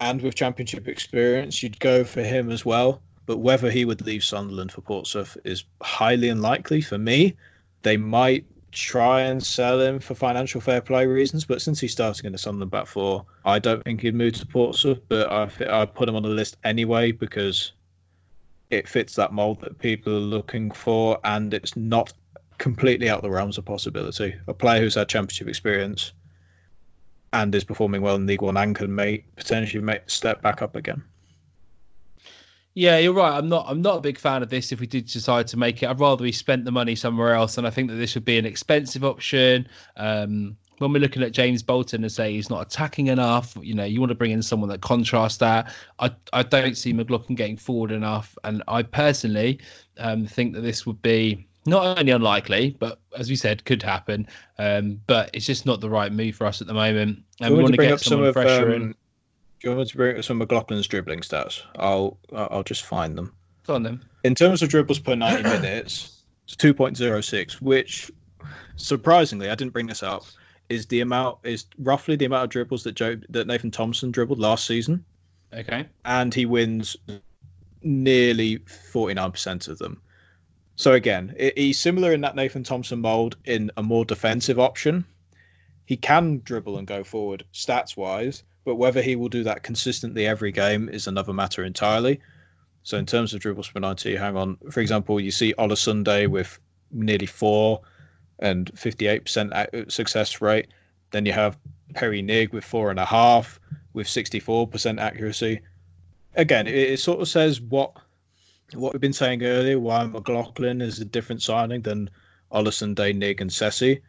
and with championship experience, you'd go for him as well. But whether he would leave Sunderland for Portsmouth is highly unlikely for me. They might try and sell him for financial fair play reasons, but since he's starting in the Sunderland back four, I don't think he'd move to Portsmouth. But I I put him on the list anyway because it fits that mold that people are looking for, and it's not completely out of the realms of possibility. A player who's had championship experience and is performing well in League One and can may potentially make step back up again. Yeah, you're right. I'm not. I'm not a big fan of this. If we did decide to make it, I'd rather we spent the money somewhere else. And I think that this would be an expensive option. Um, when we're looking at James Bolton and say he's not attacking enough, you know, you want to bring in someone that contrasts that. I, I don't see McLaughlin getting forward enough. And I personally um, think that this would be not only unlikely, but as we said, could happen. Um, but it's just not the right move for us at the moment. And we want to, get someone some fresher um, in. Do you want to bring up some of McLaughlin's dribbling stats? I'll I'll just find them. Go on then. In terms of dribbles per 90 minutes, it's 2.06, which surprisingly, I didn't bring this up is the amount is roughly the amount of dribbles that Joe that Nathan Thompson dribbled last season. Okay. And he wins nearly 49% of them. So again, he's similar in that Nathan Thompson mold in a more defensive option. He can dribble and go forward stats wise, but whether he will do that consistently every game is another matter entirely. So in terms of dribbles per 90, hang on. For example, you see Olosunde with nearly four and 58% success rate. Then you have Perry Ng with four and a half with 64% accuracy. Again, it, it, sort of says what what we've been saying earlier, why McLaughlin is a different signing than Olosunde, Ng, and Sesay.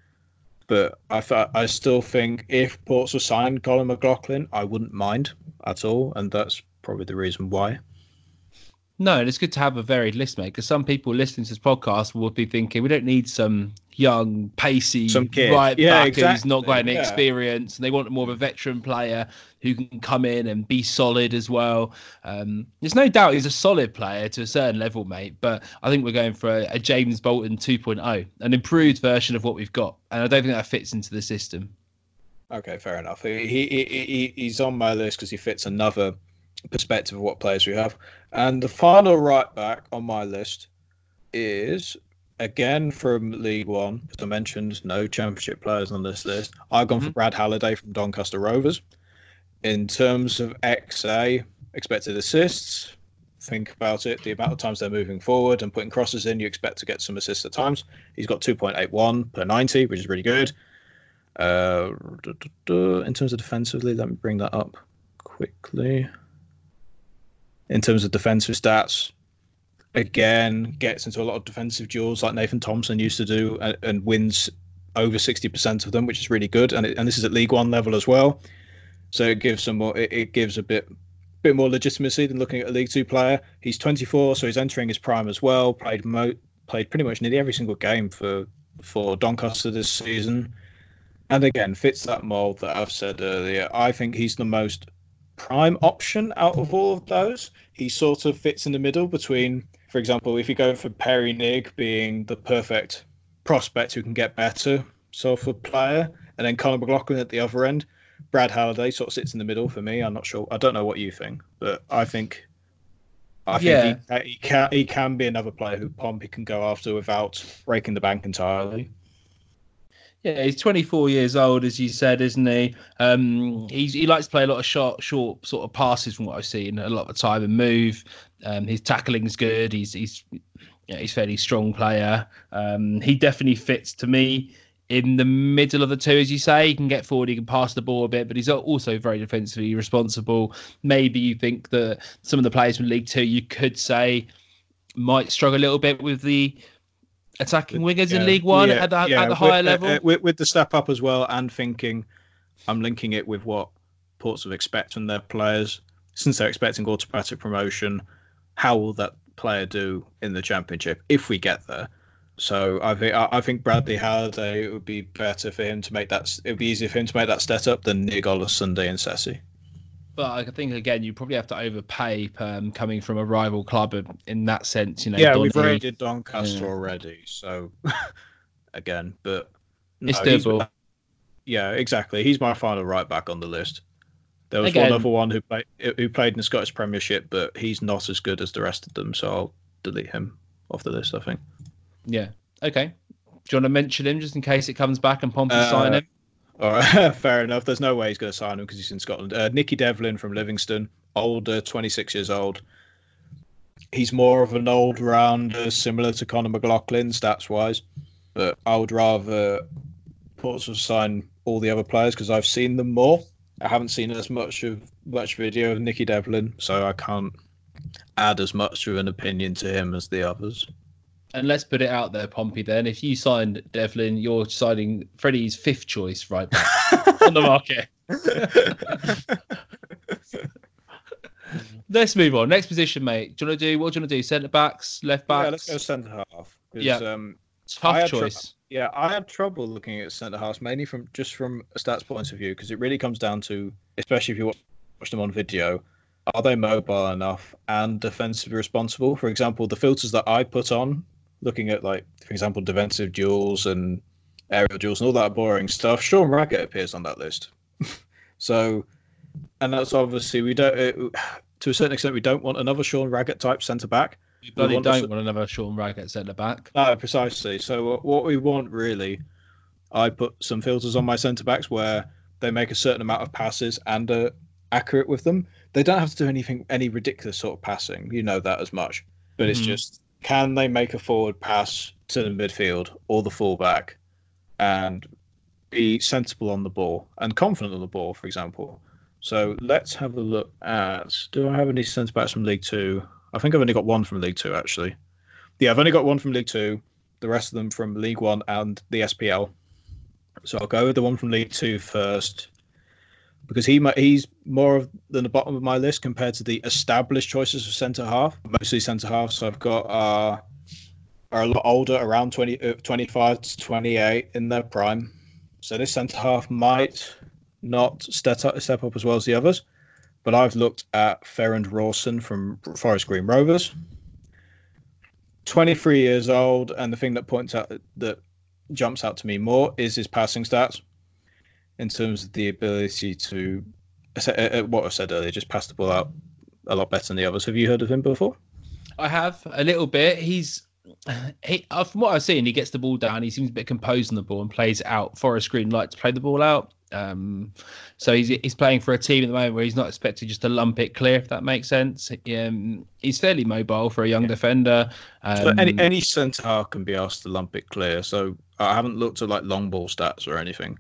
But I I still think if Ports were signed Colin McLaughlin, I wouldn't mind at all, and that's probably the reason why. No, and it's good to have a varied list, mate, because some people listening to this podcast will be thinking we don't need some young, pacey some kid. right yeah, back exactly. who's not got any yeah. experience, and they want more of a veteran player who can come in and be solid as well. Um, there's no doubt he's a solid player to a certain level, mate, but I think we're going for a, a James Bolton 2.0, an improved version of what we've got, and I don't think that fits into the system. Okay, fair enough. He, he, he he's on my list because he fits another perspective of what players we have. And the final right back on my list is again from League One, as I mentioned, no championship players on this list. I've gone mm-hmm. for Brad Halliday from Doncaster Rovers. In terms of XA, expected assists, think about it. The amount of times they're moving forward and putting crosses in, you expect to get some assists at times. He's got 2.81 per 90, which is really good. Uh, in terms of defensively, let me bring that up quickly in terms of defensive stats. Again, gets into a lot of defensive duels like Nathan Thompson used to do, and, and wins over sixty percent of them, which is really good. And it, and this is at League One level as well, so it gives some more. It, it gives a bit bit more legitimacy than looking at a League Two player. He's 24, so he's entering his prime as well. Played mo- played pretty much nearly every single game for for Doncaster this season, and again fits that mold that I've said earlier. I think he's the most prime option out of all of those. He sort of fits in the middle between, for example, if you go for Perry Ng being the perfect prospect who can get better sort of player, and then Conor McLaughlin at the other end. Brad Halliday sort of sits in the middle for me. I'm not sure. I don't know what you think, but I think I think Yeah. he, he can he can be another player who Pompey can go after without breaking the bank entirely. Yeah, he's 24 years old, as you said, isn't he? Um, he likes to play a lot of short, short sort of passes from what I've seen, a lot of time and move. Um, his tackling's good. He's he's yeah, he's fairly strong player. Um, he definitely fits to me in the middle of the two, as you say. He can get forward, he can pass the ball a bit, but he's also very defensively responsible. Maybe you think that some of the players from League Two, you could say, might struggle a little bit with the attacking wingers in League One yeah, at the, yeah, at the with- higher uh, level. uh, with, with the step up as well, and thinking I'm linking it with what ports Portsmouth expect from their players. Since they're expecting automatic promotion, how will that player do in the championship if we get there? So I think I I think Bradley Halliday it would be better for him to make that. It would be easier for him to make that step up than Ng Olosunde and Sesay. But I think again, you probably have to overpay um, coming from a rival club in- that sense. You know, yeah, we've Donny- rated Doncaster Yeah. already, so again, but It's no, he's- doable. Yeah, exactly. He's my final right back on the list. There was Again- one other one who played who played in the Scottish Premiership, but he's not as good as the rest of them, so I'll delete him off the list. I think. Yeah. Okay. Do you want to mention him just in case it comes back and Pompey Uh, sign him? All right, fair enough. There's no way he's going to sign him because he's in Scotland. Uh, Nicky Devlin from Livingston, older, 26 years old. He's more of an old rounder, similar to Conor McLaughlin stats wise, but I would rather Portsmouth sign all the other players because I've seen them more. I haven't seen as much of much video of Nicky Devlin, so I can't add as much of an opinion to him as the others. And let's put it out there, Pompey. Then, if you signed Devlin, you're signing Freddie's fifth choice right back on the market. Let's move on. Next position, mate. Do you want to do what do you want to do? Centre backs, left backs. Yeah, let's go centre half. Yeah. Um, Tough had tr- choice. Yeah, I had trouble looking at centre halves mainly from just from a stats point of view because it really comes down to, especially if you watch, watch them on video, are they mobile enough and defensively responsible? For example, the filters that I put on, looking at like, for example, defensive duels and aerial duels and all that boring stuff, Sean Raggett appears on that list. so, and that's obviously we don't, uh, to a certain extent, we don't want another Sean Raggett type centre back. We bloody want don't s- want another Sean Raggett centre back. No, precisely. So uh, what we want really, I put some filters on my centre backs where they make a certain amount of passes and are accurate with them. They don't have to do anything, any ridiculous sort of passing. You know that as much. But it's Mhm. just can they make a forward pass to the midfield or the fullback, and be sensible on the ball and confident on the ball, for example. So let's have a look at. Do I have any centre backs from League Two? I think I've only got one from League Two actually. Yeah, I've only got one from League Two. The rest of them from League One and the SPL. So I'll go with the one from League Two first, because he he's more than the bottom of my list compared to the established choices of centre half. Mostly centre half. So I've got uh, are a lot older, around 20, uh, 25 to 28 in their prime. So this centre half might not step up, step up as well as the others. But I've looked at Farrend Rawson from Forest Green Rovers. 23 years old, and the thing that points out that jumps out to me more is his passing stats in terms of the ability to uh, uh, what I said earlier, just pass the ball out a lot better than the others. Have you heard of him before? I have a little bit. He's he, uh, from what I've seen, he gets the ball down. He seems a bit composed on the ball and plays it out. Forest Green like to play the ball out. Um, so he's he's playing for a team at the moment where he's not expected just to lump it clear, if that makes sense. Um, he's fairly mobile for a young defender. Um, So any any centre half can be asked to lump it clear. So I haven't looked at like long ball stats or anything.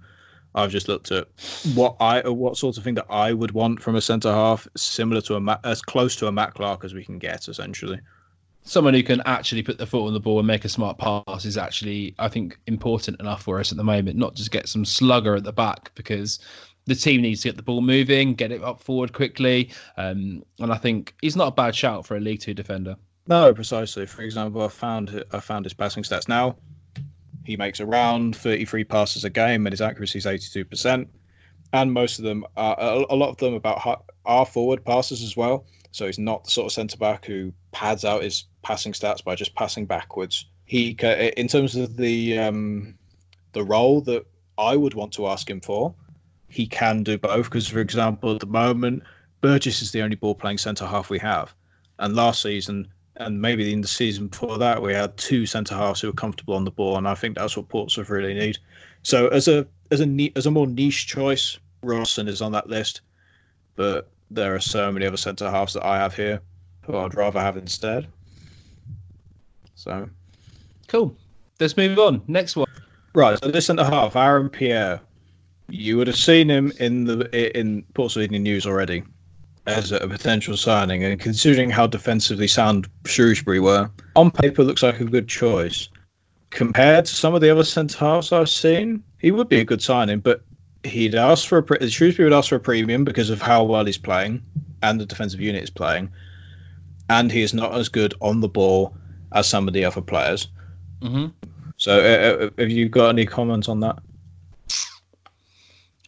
I've just looked at what I what sort of thing that I would want from a centre half, similar to a Ma- as close to a Matt Clark as we can get, essentially. someone who can actually put the foot on the ball and make a smart pass is actually, I think, important enough for us at the moment. Not just get some slugger at the back because the team needs to get the ball moving, get it up forward quickly. Um, and I think he's not a bad shout for a League Two defender. No, precisely. For example, I found I found his passing stats now. He makes around 33 passes a game, and his accuracy is 82%. and most of them are a, lot of them about are forward passes as well. So he's not the sort of centre back who pads out his passing stats by just passing backwards. He, in terms of the um, the role that I would want to ask him for, he can do both. Because, for example, at the moment, Burgess is the only ball playing centre half we have, and last season and maybe in the season before that, we had two centre halves who were comfortable on the ball, and I think that's what Portsmouth really need. So, as a as a as a more niche choice, Rawson is on that list, but there are so many other centre halves that I have here who I'd rather have instead. So, cool. Let's move on. Next one. Right. So this centre half, Aaron Pierre. You would have seen him in the in Portsmouth Evening News already as a potential signing, and considering how defensively sound Shrewsbury were, on paper looks like a good choice. Compared to some of the other centre halves I've seen, he would be a good signing, but he'd ask for a Shrewsbury would ask for a premium because of how well he's playing and the defensive unit is playing, and he is not as good on the ball as some of the other players. Mm-hmm. So, uh, uh have you got any comments on that?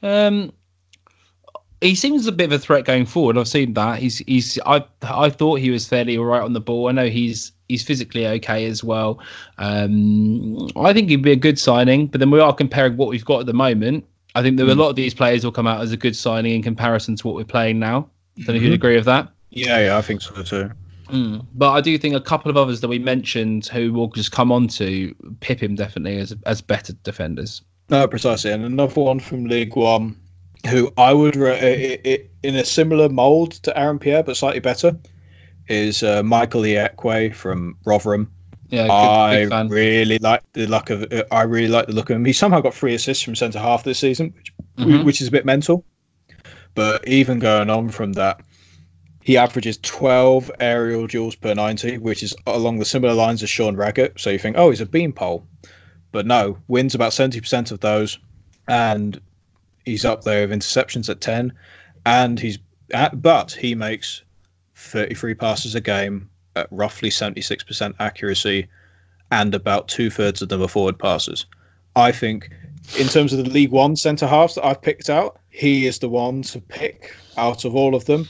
Um, he seems a bit of a threat going forward. I've seen that. He's he's I I thought he was fairly all right on the ball. I know he's he's physically okay as well. Um, I think he'd be a good signing. But then we are comparing what we've got at the moment. I think there mm. a lot of these players will come out as a good signing in comparison to what we're playing now. Don't know if you'd mm-hmm. agree with that. Yeah, yeah, I think so too. Mm. But I do think a couple of others that we mentioned who will just come on to pip him definitely as as better defenders. No, precisely. And another one from League One who I would in a similar mold to Aaron Pierre, but slightly better, is uh, Michael Ihiekwe from Rotherham. Yeah, good, I really like the look of. Uh, I really like the look of him. He somehow got three assists from centre half this season, which, mm-hmm. which is a bit mental. But even going on from that, he averages 12 aerial duels per 90, which is along the similar lines as Sean Raggett. So you think, oh, he's a beanpole. But no, wins about 70% of those. And he's up there with interceptions at 10 and he's at, but he makes 33 passes a game at roughly 76% accuracy and about two thirds of them are forward passes. I think in terms of the League One centre halves that I've picked out, he is the one to pick out of all of them.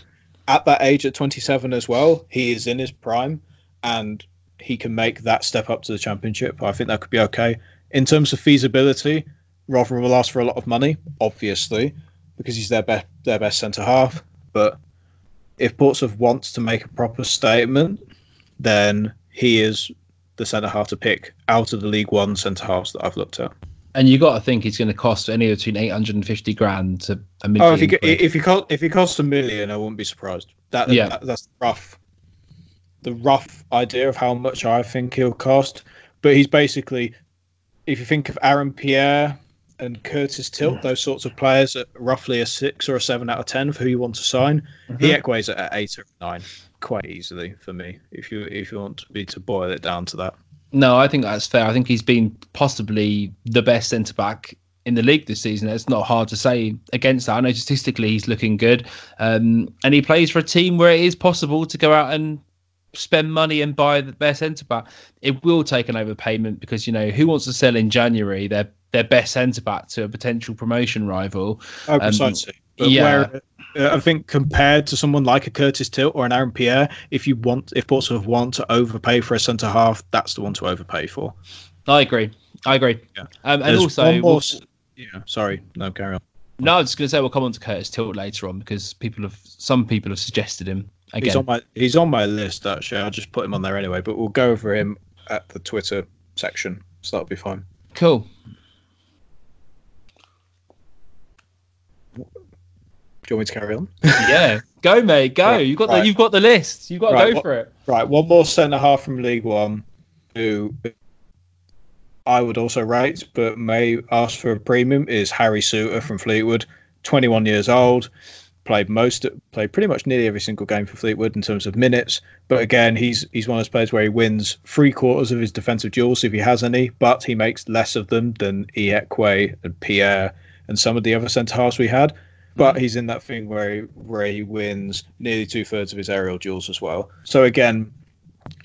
At that age, at 27 as well, he is in his prime and he can make that step up to the championship. I think that could be okay. In terms of feasibility, Rotherham will ask for a lot of money, obviously, because he's their best their best centre half. But if Portsmouth wants to make a proper statement, then he is the centre half to pick out of the League One centre halves that I've looked at. And you've got to think he's going to cost anywhere between eight hundred and fifty grand to a million. Oh, if he if he cost if he costs a million, I wouldn't be surprised. That, yeah. That, that's rough. The rough idea of how much I think he'll cost, but he's basically, if you think of Aaron Pierre and Curtis Tilt, those sorts of players at roughly a six or a seven out of ten for who you want to sign. Mm-hmm. He equates at eight or nine quite easily for me. If you if you want me to boil it down to that. No, I think that's fair. I think he's been possibly the best centre back in the league this season. It's not hard to say against that. I know statistically he's looking good, um, and he plays for a team where it is possible to go out and spend money and buy the best centre back. It will take an overpayment because you know who wants to sell in January their their best centre back to a potential promotion rival. Oh, um, precisely. Um, yeah. Where, uh, I think compared to someone like a Curtis Tilt or an Aaron Pierre, if you want, if Portsmouth want to overpay for a centre half, that's the one to overpay for. I agree. I agree. Yeah. Um, and There's also, more, yeah. Sorry, no, carry on. No, I was going to say we'll come on to Curtis Tilt later on because people have some people have suggested him. Again. He's on my he's on my list actually. I'll just put him on there anyway. But we'll go over him at the Twitter section, so that'll be fine. Cool. Do you want me to carry on? yeah, go, mate, go. Right, you've got right. the you've got the list. You've got to right, go for it. Right, one more centre half from League One, who I would also rate, but may ask for a premium is Harry Souttar from Fleetwood, 21 years old, played most, played pretty much nearly every single game for Fleetwood in terms of minutes. But again, he's he's one of those players where he wins three quarters of his defensive duels if he has any, but he makes less of them than Ihiekwe and Pierre and some of the other centre halves we had but mm-hmm. he's in that thing where he, where he wins nearly two thirds of his aerial duels as well. So again,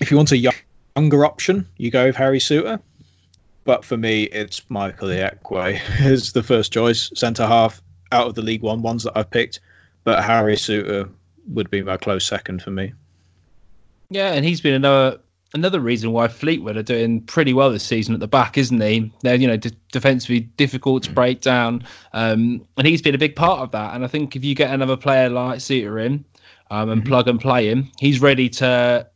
if you want a younger option, you go with Harry Souttar. But for me, it's Michael Ihiekwe is the first choice centre half, out of the League One ones that I've picked, but Harry Souttar would be my close second for me. Yeah, and he's been another another reason why Fleetwood are doing pretty well this season at the back, isn't he? They're you know d- defensively difficult to break down, um, and he's been a big part of that. And I think if you get another player like Souttar in um, and mm-hmm. plug and play him, he's ready to.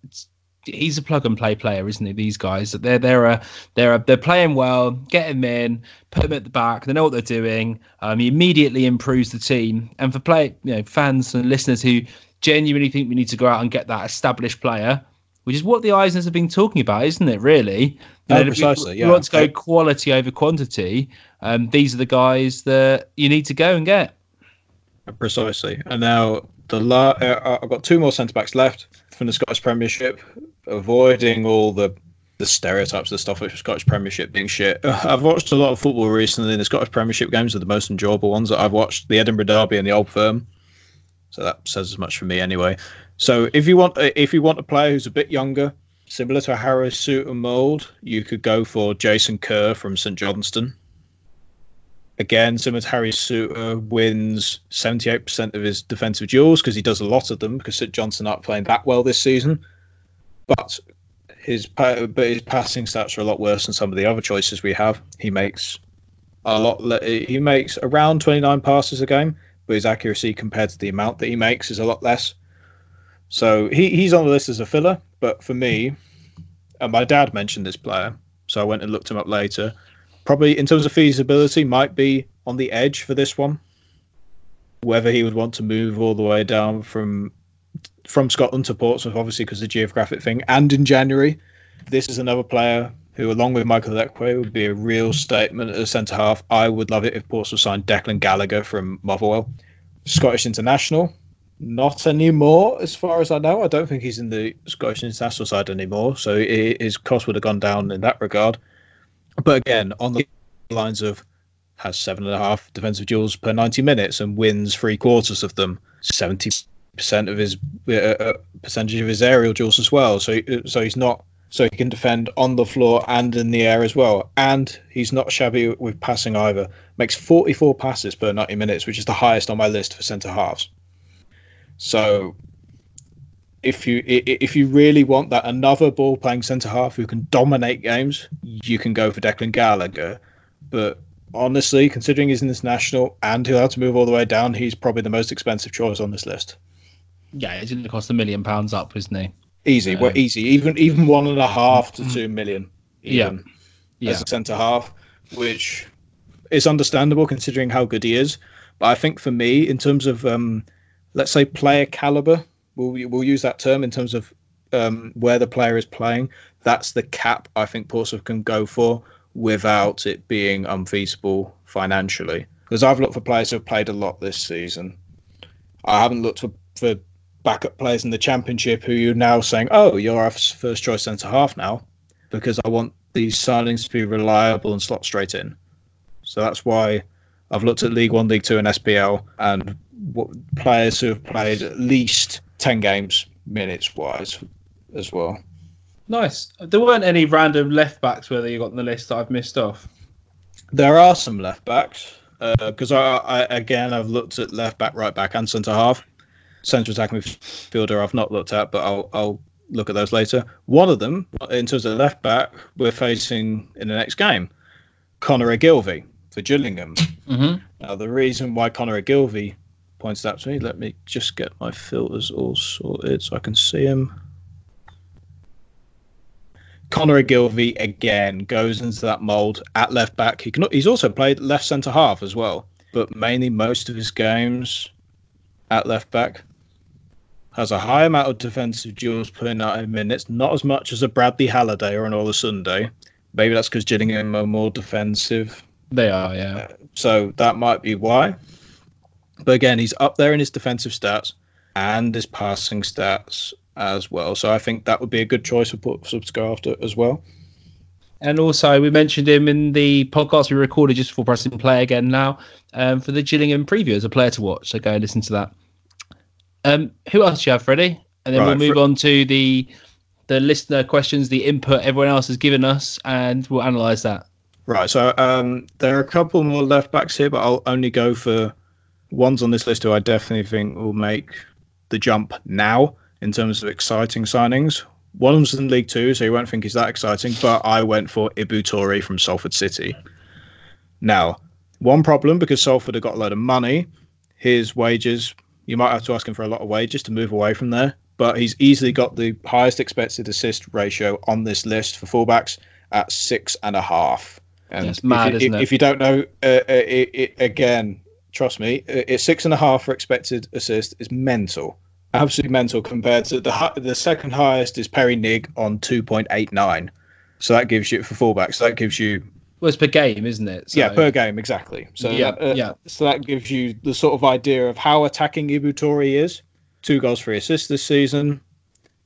He's a plug and play player, isn't he? These guys, they're they're a, they're a, they're playing well. Get him in, put him at the back. They know what they're doing. Um, he immediately improves the team. And for play, you know, fans and listeners who genuinely think we need to go out and get that established player which is what the Eisners have been talking about, isn't it? Really, you know, precisely. We, yeah. want to go quality over quantity. Um, these are the guys that you need to go and get. Precisely. And now the la- uh, I've got two more centre backs left from the Scottish Premiership, avoiding all the the stereotypes, of the stuff of Scottish Premiership being shit. I've watched a lot of football recently. The Scottish Premiership games are the most enjoyable ones that I've watched. The Edinburgh Derby and the Old Firm. So that says as much for me anyway. So if you want if you want a player who's a bit younger, similar to Harry Souttar mold, you could go for Jason Kerr from St Johnstone. Again, similar to Harry Souttar, wins 78% of his defensive duels because he does a lot of them because St Johnstone aren't playing that well this season. But his but his passing stats are a lot worse than some of the other choices we have. He makes a lot. He makes around 29 passes a game, but his accuracy compared to the amount that he makes is a lot less. So he, he's on the list as a filler, but for me, and my dad mentioned this player, so I went and looked him up later. Probably in terms of feasibility, might be on the edge for this one. Whether he would want to move all the way down from from Scotland to Portsmouth, obviously because of the geographic thing, and in January, this is another player who, along with Michael Ihiekwe, would be a real statement as centre half. I would love it if Portsmouth signed Declan Gallagher from Motherwell, Scottish international not anymore, as far as I know. I don't think he's in the Scottish international side anymore, so his cost would have gone down in that regard. But again, on the lines of has seven and a half defensive duels per 90 minutes and wins three quarters of them, 70% of his uh, uh, percentage of his aerial duels as well. So, so he's not so he can defend on the floor and in the air as well. And he's not shabby with passing either. Makes 44 passes per 90 minutes, which is the highest on my list for centre halves. So if you if you really want that another ball playing centre half who can dominate games, you can go for Declan Gallagher. But honestly, considering he's in this national and he'll have to move all the way down, he's probably the most expensive choice on this list. Yeah, he's going to cost a million pounds up, isn't he? Easy, well, easy. Even even one and a half to two million. Even, yeah, yeah. As a centre half, which is understandable considering how good he is. But I think for me, in terms of um, let's say player caliber. We'll we'll use that term in terms of um, where the player is playing. That's the cap I think Portsmouth can go for without it being unfeasible financially. Because I've looked for players who have played a lot this season. I haven't looked for, for backup players in the championship who you're now saying, oh, you're our first choice centre half now, because I want these signings to be reliable and slot straight in. So that's why I've looked at League One, League Two, and SPL, and what players who have played at least 10 games minutes wise as well. Nice. There weren't any random left backs whether you got on the list that I've missed off. There are some left backs because uh, I, I, again I've looked at left back, right back, and centre half. Central attacking midfielder I've not looked at, but I'll, I'll look at those later. One of them, in terms of left back, we're facing in the next game, Conor Ogilvie for Gillingham. Mm-hmm. Now the reason why Conor Ogilvie points out to me. Let me just get my filters all sorted so I can see him. Conor Ogilvie again goes into that mould at left back. He can, he's also played left centre half as well, but mainly most of his games at left back. Has a high amount of defensive duels per 90 minutes, not as much as a Bradley Halliday or an Olosunde. Maybe that's because Gillingham are more defensive. They are, yeah. Uh, so that might be why. But again, he's up there in his defensive stats and his passing stats as well. So I think that would be a good choice for go after as well. And also, we mentioned him in the podcast we recorded just before pressing play again now um, for the Gillingham preview as a player to watch. So go and listen to that. Um, who else do you have, Freddie? And then right, we'll move for- on to the the listener questions, the input everyone else has given us, and we'll analyse that. Right. So um, there are a couple more left backs here, but I'll only go for ones on this list who I definitely think will make the jump now in terms of exciting signings. One of them's in League Two, so you won't think he's that exciting, but I went for Ibou Touray from Salford City. Now, one problem because Salford have got a load of money, his wages, you might have to ask him for a lot of wages to move away from there, but he's easily got the highest expected assist ratio on this list for fullbacks at six and a half. And That's mad, if, you, isn't if, it? if you don't know, uh, uh, it, it, again, trust me, uh, it's six and a half for expected assist is mental, absolutely mental compared to the the second highest is Perry Ng on two point eight nine. So that gives you for fullbacks. So that gives you Well, it's per game, isn't it? So, yeah per game exactly. So Yeah, that, uh, yeah. So that gives you the sort of idea of how attacking Ibou Touray is. Two goals, three assists this season.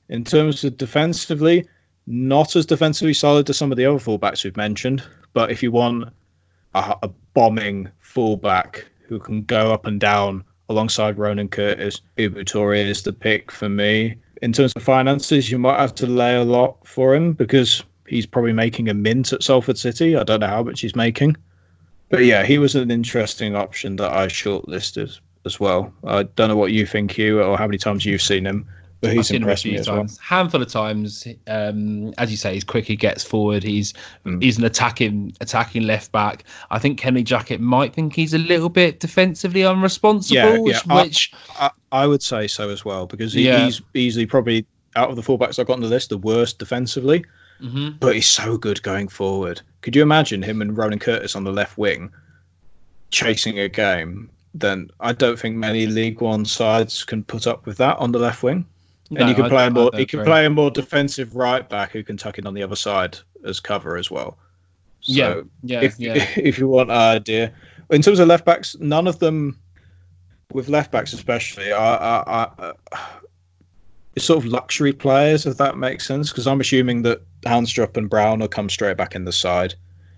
In terms of defensively, not as defensively solid as some of the other fullbacks we've mentioned. But if you want a, a bombing fullback who can go up and down alongside Ronan Curtis, Ibou Touray is the pick for me. In terms of finances, you might have to lay a lot for him because he's probably making a mint at Salford City. I don't know how much he's making. But yeah, he was an interesting option that I shortlisted as well. I don't know what you think, Hugh, or how many times you've seen him, but I've he's seen him a impressed few me as well. times. Handful of times. Um, as you say, he's quick. He gets forward. He's Mm. he's an attacking attacking left back. I think Kenny Jackett might think he's a little bit defensively unresponsible, Yeah, yeah, which, I- I, I would say so as well because he, Yeah. he's easily probably out of the fullbacks I've got on the list the worst defensively, Mhm. but he's so good going forward. Could you imagine him and Ronan Curtis on the left wing chasing a game? Then I don't think many League One sides can put up with that on the left wing. No, and you can I- play I a more you can play a more defensive right back who can tuck in on the other side as cover as well. So Yeah, yeah, if yeah. if you want an idea, in terms of left backs, none of them with left backs especially are, are it's sort of luxury players if that makes sense because I'm assuming that Haunstrup and Brown will come straight back in the side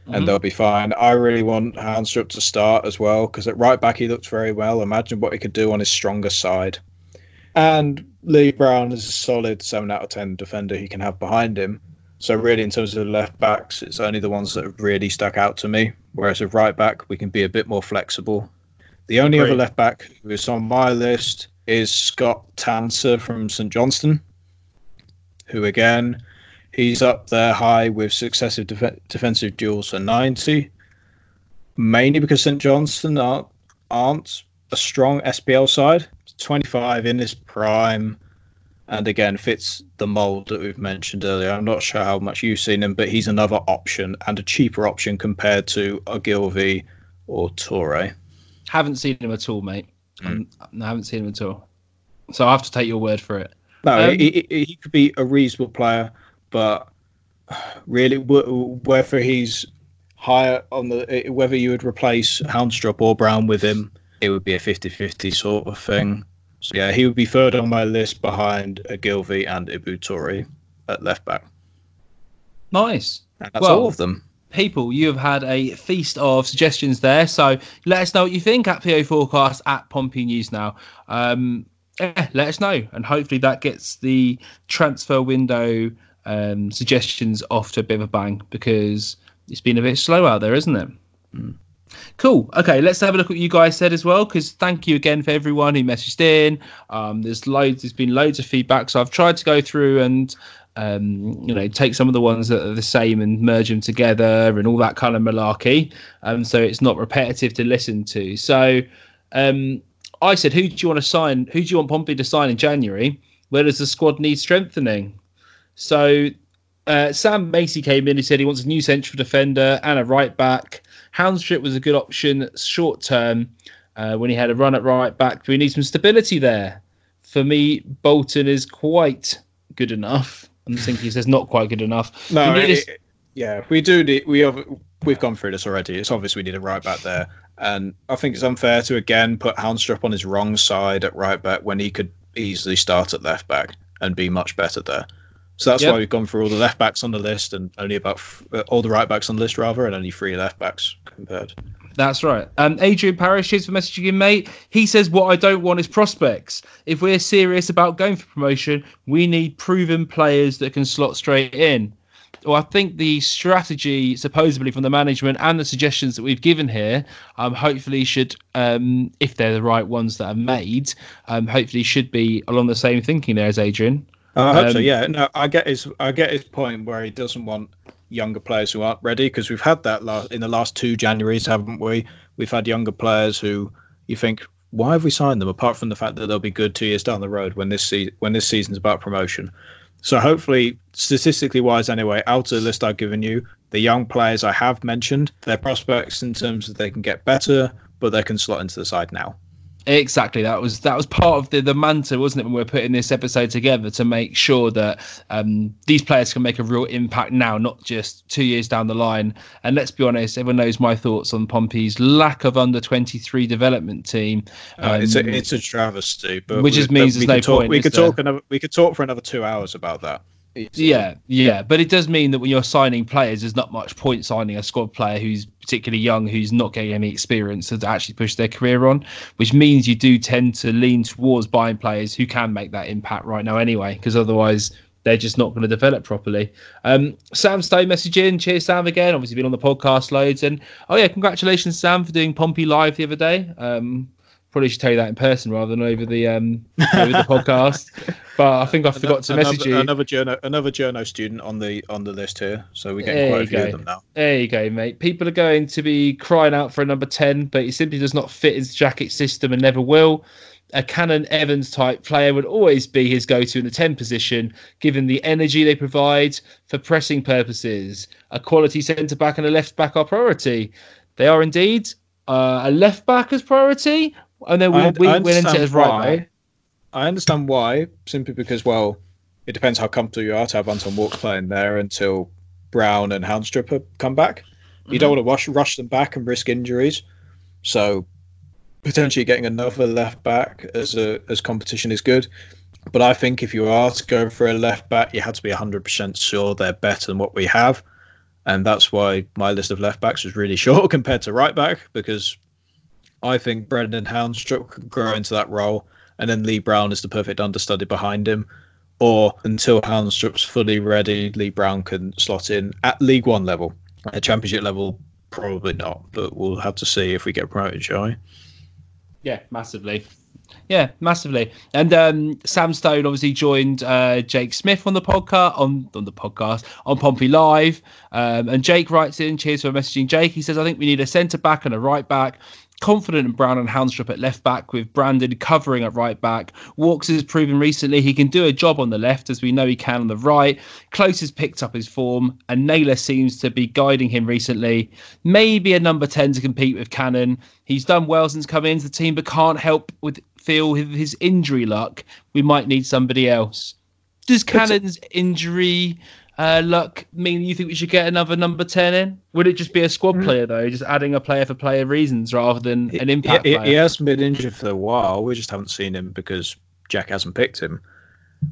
Mhm. and they'll be fine. I really want Haunstrup to start as well because at right back he looked very well. Imagine what he could do on his stronger side. And Lee Brown is a solid seven out of ten defender he can have behind him. So really, in terms of left backs, it's only the ones that have really stuck out to me. Whereas with right back, we can be a bit more flexible. The only Agreed. other left back who is on my list is Scott Tanser from St Johnstone, who again, he's up there high with successive def- defensive duels for 90, mainly because St Johnstone aren't, aren't a strong SPL side. 25 in his prime, and again fits the mold that we've mentioned earlier. I'm not sure how much you've seen him, but he's another option and a cheaper option compared to Ogilvie or Touray. haven't seen him at all, mate. Um, I haven't seen him at all. So I have to take your word for it. No, Um, he, he, he could be a reasonable player, but really, whether he's higher on the, whether you would replace Haunstrup or Brown with him, it would be a 50-50 sort of thing. So yeah, he would be third on my list behind Ogilvie and Ibou Touray at left back. Nice. And that's Well, all of them. People, you have had a feast of suggestions there. So let us know what you think at PO Forecast at Pompey News now. Um, yeah, let us know, and hopefully that gets the transfer window um, suggestions off to a bit of a bang because it's been a bit slow out there, isn't it? Cool. Okay, let's have a look at what you guys said as well. Because thank you again for everyone who messaged in. Um, there's loads. There's been loads of feedback. So I've tried to go through and um, you know take some of the ones that are the same and merge them together and all that kind of malarkey. Um, so it's not repetitive to listen to. So um, I said, who do you want to sign? Who do you want Pompey to sign in January? Where does the squad need strengthening? So uh, Sam Macy came in. He said he wants a new central defender and a right back. Haunstrup was a good option short term uh, when he had a run at right back. But we need some stability there. For me, Bolton is quite good enough. I'm thinking he says not quite good enough. No, We need a s- it- yeah, we do. Need, we have we've gone through this already. It's obvious we need a right back there, and I think it's unfair to again put Haunstrup on his wrong side at right back when he could easily start at left back and be much better there. So that's Yep. why we've gone through all the left backs on the list and only about f- uh, all the right backs on the list rather, and only three left backs compared. That's right. Um, Adrian Parrish, cheers for messaging in, mate. He says, What I don't want is prospects. If we're serious about going for promotion, we need proven players that can slot straight in. well, I think the strategy, supposedly from the management and the suggestions that we've given here, um, hopefully should, um, if they're the right ones that are made, um, hopefully should be along the same thinking there as Adrian. I hope so. Um, Yeah, no, I get his I get his point where he doesn't want younger players who aren't ready because we've had that last in the last two Januaries, haven't we? We've had younger players who you think why have we signed them apart from the fact that they'll be good two years down the road when this se- when this season's about promotion. So hopefully, statistically wise, anyway, out of the list I've given you, the young players I have mentioned, their prospects in terms of they can get better, but they can slot into the side now. Exactly. That was that was part of the the mantra, wasn't it, when we are putting this episode together to make sure that um, these players can make a real impact now, not just two years down the line. And let's be honest, everyone knows my thoughts on Pompey's lack of under twenty three development team. Uh, it's a Um, it's a travesty, but which we- just means we there's no talk, point, We could there? talk another we could talk for another two hours about that. Yeah, yeah, but it does mean that when you're signing players, there's not much point signing a squad player who's particularly young, who's not getting any experience to actually push their career on. Which means you do tend to lean towards buying players who can make that impact right now, anyway, because otherwise they're just not going to develop properly. Um, Sam Stone messaging, cheers Sam again. Obviously been on the podcast loads, and oh yeah, congratulations Sam for doing Pompey live the other day. Um, probably should tell you that in person rather than over the um over the podcast. But I think I forgot to another, message you. Another journo, another journo student on the on the list here, so we're There getting quite a few go. of them now. There you go, mate. People are going to be crying out for a number 10, but he simply does not fit his Jackett system and never will. A Cannon Evans type player would always be his go to in the 10 position, given the energy they provide for pressing purposes. A quality centre back and a left back are priority. They are indeed uh, a left back as priority, and then we, I, we I went into it as right back. I understand why, simply because well, it depends how comfortable you are to have Anton Walkes playing there until Brown and Haunstrup have come back. You don't mm-hmm. want to rush rush them back and risk injuries, so potentially getting another left back as a as competition is good. But I think if you are to go for a left back, you had to be 100% sure they're better than what we have. And that's why my list of left backs was really short compared to right back, because I think Brendan Haunstrup could grow into that role. And then Lee Brown is the perfect understudy behind him. Or until Haunstrup's fully ready, Lee Brown can slot in at League One level. At Championship level, probably not. But we'll have to see if we get promoted, shall we? Yeah, massively. Yeah, massively. And um, Sam Stone obviously joined uh, Jake Smith on the podcast on on the podcast on Pompey Live. Um, and Jake writes in, cheers for messaging Jake. He says, I think we need a centre back and a right back. Confident in Brown and Haunstrup at left back with Brandon covering at right back. Walkes has proven recently he can do a job on the left as we know he can on the right. Close has picked up his form and Naylor seems to be guiding him recently. Maybe a number 10 to compete with Cannon. He's done well since coming into the team but can't help with feel with his injury luck. We might need somebody else. Does uh, Cannon's injury uh, luck mean you think we should get another number 10 in? Would it just be a squad player though, just adding a player for player reasons rather than an impact he, player? he hasn't been injured for a while. We just haven't seen him because Jack hasn't picked him.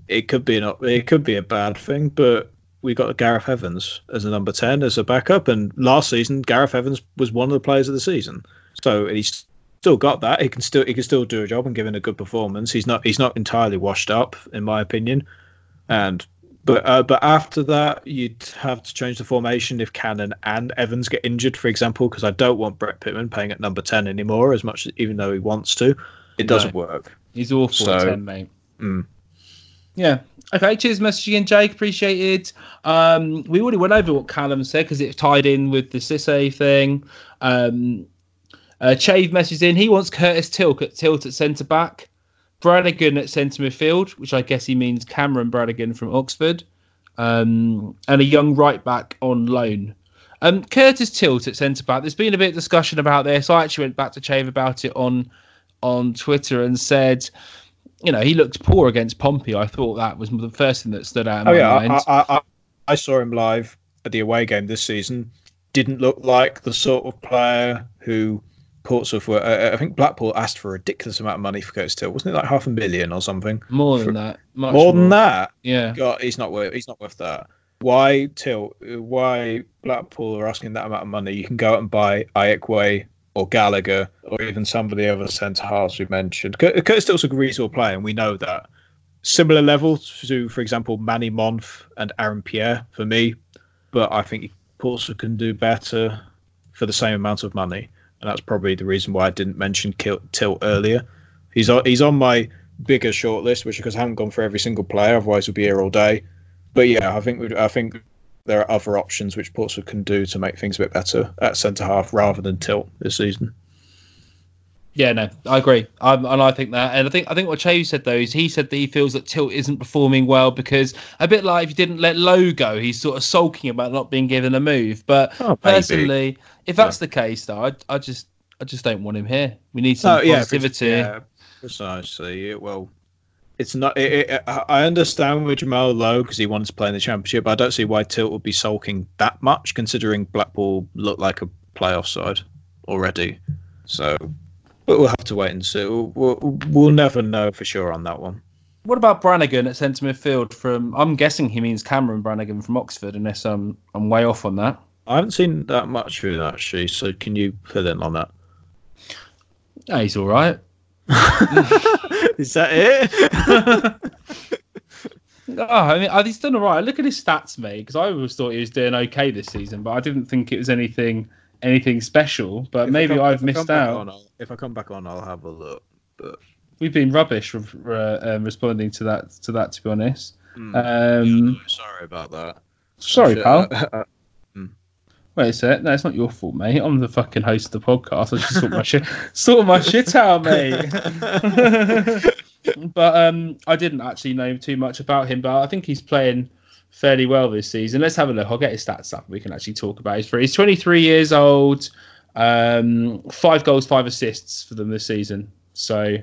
It could be an it could be a bad thing, but we got Gareth Evans as a number ten as a backup, and last season Gareth Evans was one of the players of the season. So he's still got that. He can still he can still do a job and give in a good performance. He's not he's not entirely washed up in my opinion, and. But uh, but after that, you'd have to change the formation if Cannon and Evans get injured, for example, because I don't want Brett Pitman playing at number ten anymore. As much as even though he wants to, it doesn't work. He's awful at So- 10, mate. Mm. Yeah. Okay. Cheers, messaging in, Jake. Appreciated. Um, we already went over what Callum said because it tied in with the Cisse thing. Um, uh, Chave messaged in. He wants Curtis Tilt at Tilt at centre back, Brannigan at centre midfield, which I guess he means Cameron Brannigan from Oxford, um, and a young right back on loan. Um, Curtis Tilt at centre back. There's been a bit of discussion about this. I actually went back to Chave about it on on Twitter and said, you know, he looked poor against Pompey. I thought that was the first thing that stood out in Oh my yeah, mind. I, I, I, I saw him live at the away game this season. Didn't look like the sort of player who Portsmouth were. Uh, I think Blackpool asked for a ridiculous amount of money for Curtis Tilt, wasn't it? Like half a million or something. more than for- that. Much more than that. Yeah. God, he's not worth. He's not worth that. Why Tilt? Why Blackpool are asking that amount of money? You can go out and buy Ihekwe or Gallagher or even some of the other centre halves we mentioned. Cur- Curtis Tilt's a reasonable player, and we know that. Similar level to, for example, Manny Monthe and Aaron Pierre for me. but I think Portsmouth can do better for the same amount of money, and that's probably the reason why I didn't mention Tilt earlier. He's on, he's on my bigger shortlist, which because I haven't gone for every single player, otherwise we'd be here all day. But yeah, I think I think there are other options which Portsmouth can do to make things a bit better at centre half rather than Tilt this season. Yeah, no, I agree, and I think that, and I think I think what Che said though is he said that he feels that Tilt isn't performing well because a bit like if you didn't let Lowe go, he's sort of sulking about not being given a move. But oh, personally, if that's yeah. the case, though, I, I just I just don't want him here. We need some oh, positivity. Yeah, yeah, precisely. Well, it's not. It, it, I understand with Jamal Lowe because he wanted to play in the championship. But I don't see why Tilt would be sulking that much, considering Blackpool look like a playoff side already. So but we'll have to wait and see. We'll, we'll, we'll never know for sure on that one. What about Brannigan at centre midfield? From I'm guessing he means Cameron Brannigan from Oxford, unless I'm I'm way off on that. I haven't seen that much of him actually. So can you fill in on that? Yeah, he's all right. Is that it? oh, I mean, he's done all right. Look at his stats, mate. Because I always thought he was doing okay this season, but I didn't think it was anything anything special, but if maybe come, I've missed out. On, if I come back on, I'll have a look. But we've been rubbish uh, um, responding to that. To that, to be honest. Mm. Um, yeah, sorry about that. Sorry, pal. mm. Wait a sec. No, it's not your fault, mate. I'm the fucking host of the podcast. I just sort my shit, sort my shit out, mate. but um, I didn't actually know too much about him. But I think he's playing fairly well this season. Let's have a look. I'll get his stats up. We can actually talk about his. He's 23 years old. Um, five goals, five assists for them this season. So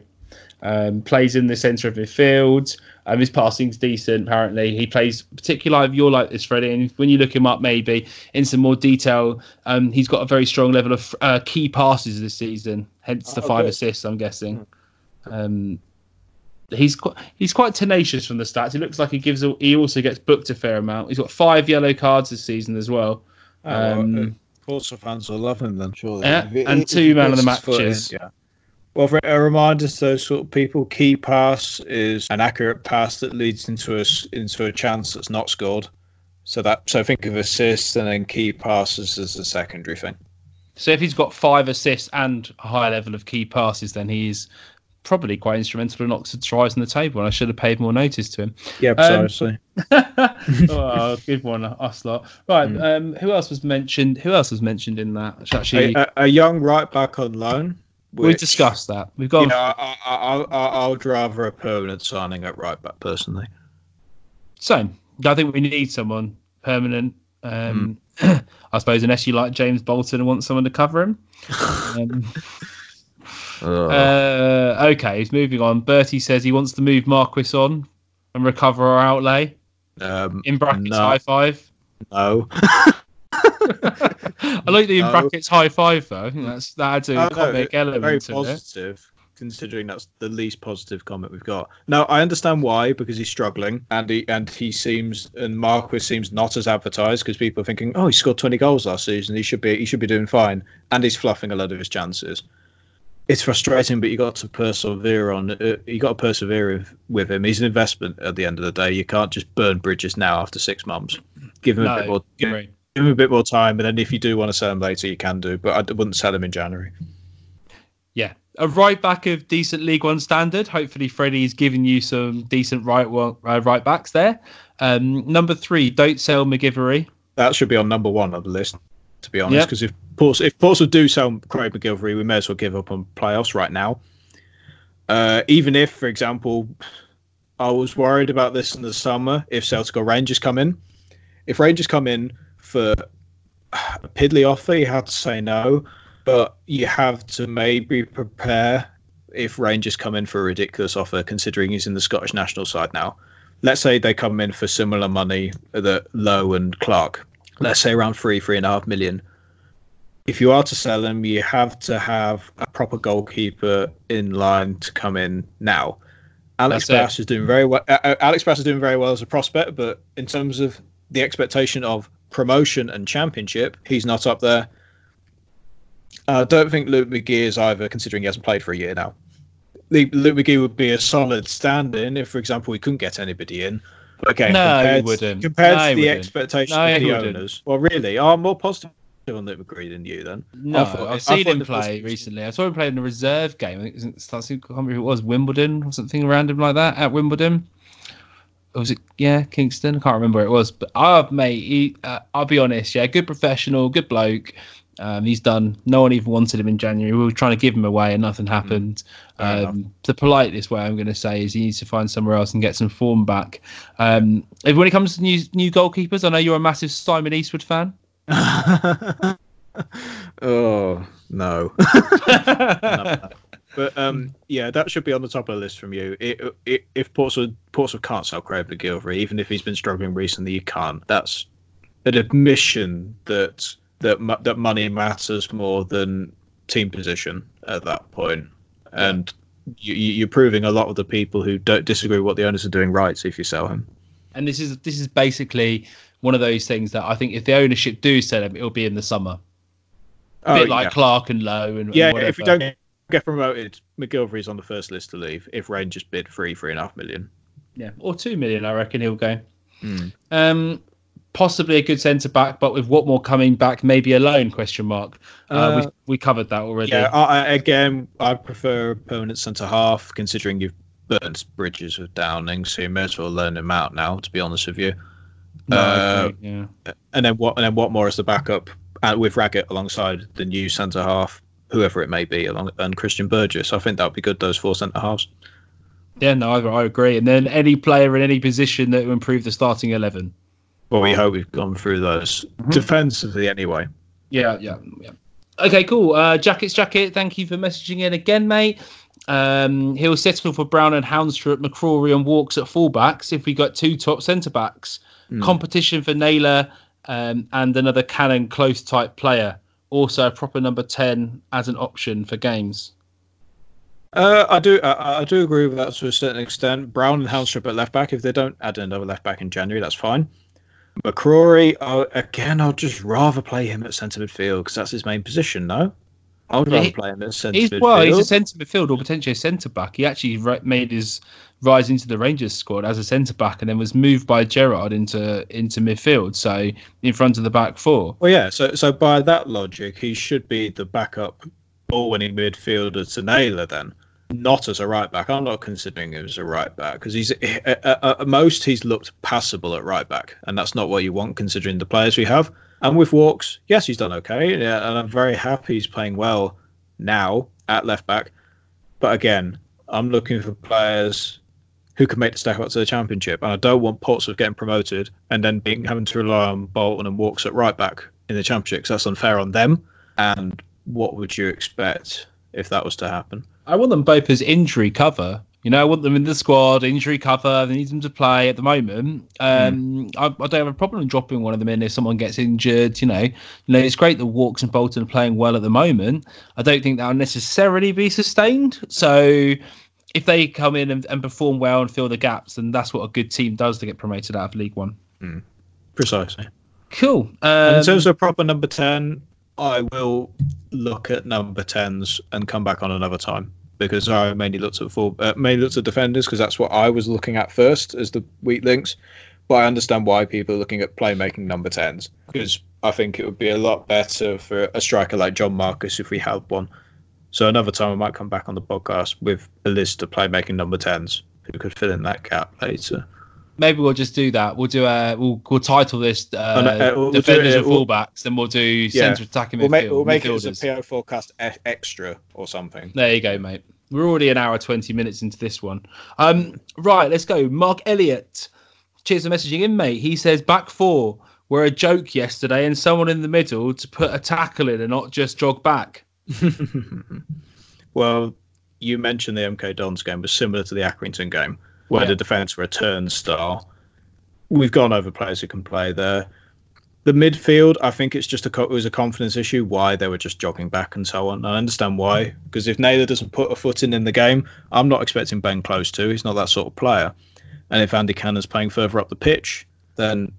um, plays in the centre of midfield. Um, his passing's decent. Apparently, he plays particularly. You're like this, Freddie. And when you look him up, maybe in some more detail, um, he's got a very strong level of uh, key passes this season. Hence the oh, five good. assists. I'm guessing. Hmm. Um, he's quite he's quite tenacious from the stats. He looks like he gives. A, he also gets booked a fair amount. He's got five yellow cards this season as well. Oh, um, well, of course, the fans will love him then, surely. Yeah, and two man of the matches. Yeah. Well, for a reminder to those sort of people, key pass is an accurate pass that leads into a into a chance that's not scored. So that so think of assists and then key passes as a secondary thing. So if he's got five assists and a high level of key passes, then he's probably quite instrumental in Oxford's rise on the table, and I should have paid more notice to him. Yeah, precisely. Um, oh, good one, us lot. Right, mm. um, who else was mentioned? Who else was mentioned in that? Actually, a, a, young right back on loan. Which, We've discussed that. We've got. You know, I, I, I, would rather a permanent signing at right back personally. Same. I think we need someone permanent. Um, mm. I suppose unless you like James Bolton and want someone to cover him. Um, uh, okay, he's moving on. Bertie says he wants to move Marquis on and recover our outlay. Um, in brackets, no. high five. No. I like the in brackets high five though. That's that adds a oh, comic no, element very to positive, it. considering that's the least positive comment we've got. Now I understand why because he's struggling and he and he seems and Marquis seems not as advertised because people are thinking, oh, he scored twenty goals last season. He should be he should be doing fine, and he's fluffing a lot of his chances it's frustrating, but you got to persevere on. Uh, you got to persevere with, him. He's an investment at the end of the day. You can't just burn bridges now after six months. Give him no, a bit more. Give, him a bit more time, and then if you do want to sell him later, you can do. But I wouldn't sell him in January. Yeah, a right back of decent League One standard. Hopefully, Freddie's giving you some decent right well, uh, right backs there. Um, number three, don't sell MacGillivray. That should be on number one on the list to be honest. Because yep. if Portsmouth, if Portsmouth do sell Craig MacGillivray, we may as well give up on playoffs right now. Uh, even if, for example, I was worried about this in the summer if Celtic or Rangers come in. If Rangers come in for a piddly offer, you have to say no. But you have to maybe prepare if Rangers come in for a ridiculous offer, considering he's in the Scottish national side now. Let's say they come in for similar money that Lowe and Clarke let's say around three, three and a half million. If you are to sell them, you have to have a proper goalkeeper in line to come in now. Alex Bass is doing very well. Uh, uh, Alex Bass is doing very well as a prospect, but in terms of the expectation of promotion and championship, he's not up there. I don't think Luke McGee is either, considering he hasn't played for a year now. Luke McGee would be a solid stand-in if, for example, we couldn't get anybody in. But again, No, he compared, wouldn't. compared No, to he the wouldn't. expectations No, of the owners, well, really, I'm more positive on Luke McGee than you. Then No, I I've seen him play positive- recently. I saw him play in a reserve game. I think it was, I can't remember who it was, Wimbledon or something random like that at Wimbledon. Or was it yeah, Kingston? I can't remember where it was. But uh, mate, he, uh, I'll be honest, yeah, good professional, good bloke. Um, he's done. No one even wanted him in January. We were trying to give him away, and nothing happened. Mm. Fair enough. Um, the politest way I'm going to say is he needs to find somewhere else and get some form back. Um, if- when it comes to new new goalkeepers, I know you're a massive Simon Eastwood fan. oh no. But um, yeah, that should be on the top of the list from you. It, it, if Portsmouth, Portsmouth can't sell Craig MacGillivray, even if he's been struggling recently, you can't. That's an admission that that that money matters more than team position at that point. And you, you- you're proving a lot of the people who don't disagree with what the owners are doing right if you sell him. And this is this is basically one of those things that I think if the ownership do sell him, it'll be in the summer. A bit like Oh, yeah. Clarke and Lowe and yeah, and if we don't get promoted, MacGillivray's on the first list to leave. If Rangers bid three, three and a half million. yeah, or two million, I reckon he'll go. Hmm. Um, possibly a good centre back, but with Whatmough coming back, maybe a loan? Question mark. Uh, Uh, we we covered that already. Yeah, I, again, I prefer a permanent centre half, considering you've burnt bridges with Downing, so you may as well learn him out now. To be honest with you, No, uh, agree, yeah. and then what? And then Whatmough as the backup, and with Raggett alongside the new centre half, whoever it may be, along and Christian Burgess. I think that would be good. Those four centre halves. Yeah, no, I, I agree. And then any player in any position that will improve the starting eleven. Well, we hope we've gone through those defensively anyway. Yeah, yeah, yeah. Okay, cool. Uh, Jackets, jacket. Thank you for messaging in again, mate. Um, he'll settle for Brown and Haunstrup at McCrorie and Walkes at fullbacks if we got two top centre backs. Competition for Naylor um, and another Cannon close type player. Also, a proper number ten as an option for games. Uh, I do, I, I do agree with that to a certain extent. Brown and Haunstrup at left back. If they don't add another left back in January, that's fine. McCrorie, uh, again, I'd just rather play him at centre midfield because that's his main position. No, I would Yeah, rather he- play him at centre He's midfield. well, he's a centre midfield or potentially a centre back. He actually made his rise into the Rangers squad as a centre back and then was moved by Gerrard into into midfield. So in front of the back four. Well, yeah. So, so by that logic, he should be the backup ball-winning midfielder to Naylor. Then, not as a right back. I'm not considering him as a right back because he's at, most he's looked passable at right back, and that's not what you want considering the players we have. And with Walkes, yes, he's done okay, and I'm very happy he's playing well now at left back. But again, I'm looking for players who can make the step up to the championship, and I don't want Portsmouth getting promoted and then being having to rely on Bolton and Walkes at right back in the championship 'cause that's unfair on them. And what would you expect if that was to happen? I want them both as injury cover. You know, I want them in the squad, injury cover. They need them to play at the moment. Um, I, I don't have a problem dropping one of them in if someone gets injured. You know, you know, it's great that Walkes and Bolton are playing well at the moment. I don't think that'll necessarily be sustained. So, if they come in and, and perform well and fill the gaps, then that's what a good team does to get promoted out of League One. Precisely. Cool. And Um, in terms of proper number 10, I will look at number 10s and come back on another time because I mainly looked at full, uh, mainly looked at defenders because that's what I was looking at first as the weak links. But I understand why people are looking at playmaking number 10s because I think it would be a lot better for a striker like John Marquis if we had one. So another time I might come back on the podcast with a list of playmaking number 10s who could fill in that gap later. maybe we'll just do that. We'll do a we'll we'll title this uh, Oh, no, uh, we'll defenders it- and we'll- fullbacks, then we'll do centre attacking We'll midfield. make, we'll make it as a PO forecast e- extra or something. There you go, mate. We're already an hour twenty minutes into this one. Um, right, let's go. Mark Elliott. Cheers for messaging in, mate. He says back four were a joke yesterday, and someone in the middle to put a tackle in and not just jog back. Well, you mentioned the MK Dons game was similar to the Accrington game, where Yeah. the defence were a turnstile. We've gone over players who can play there. The midfield, I think it's just a it was a confidence issue why they were just jogging back and so on. I understand why because if Naylor doesn't put a foot in in the game, I'm not expecting Ben Close to. He's not that sort of player. And if Andy Cannon's playing further up the pitch, then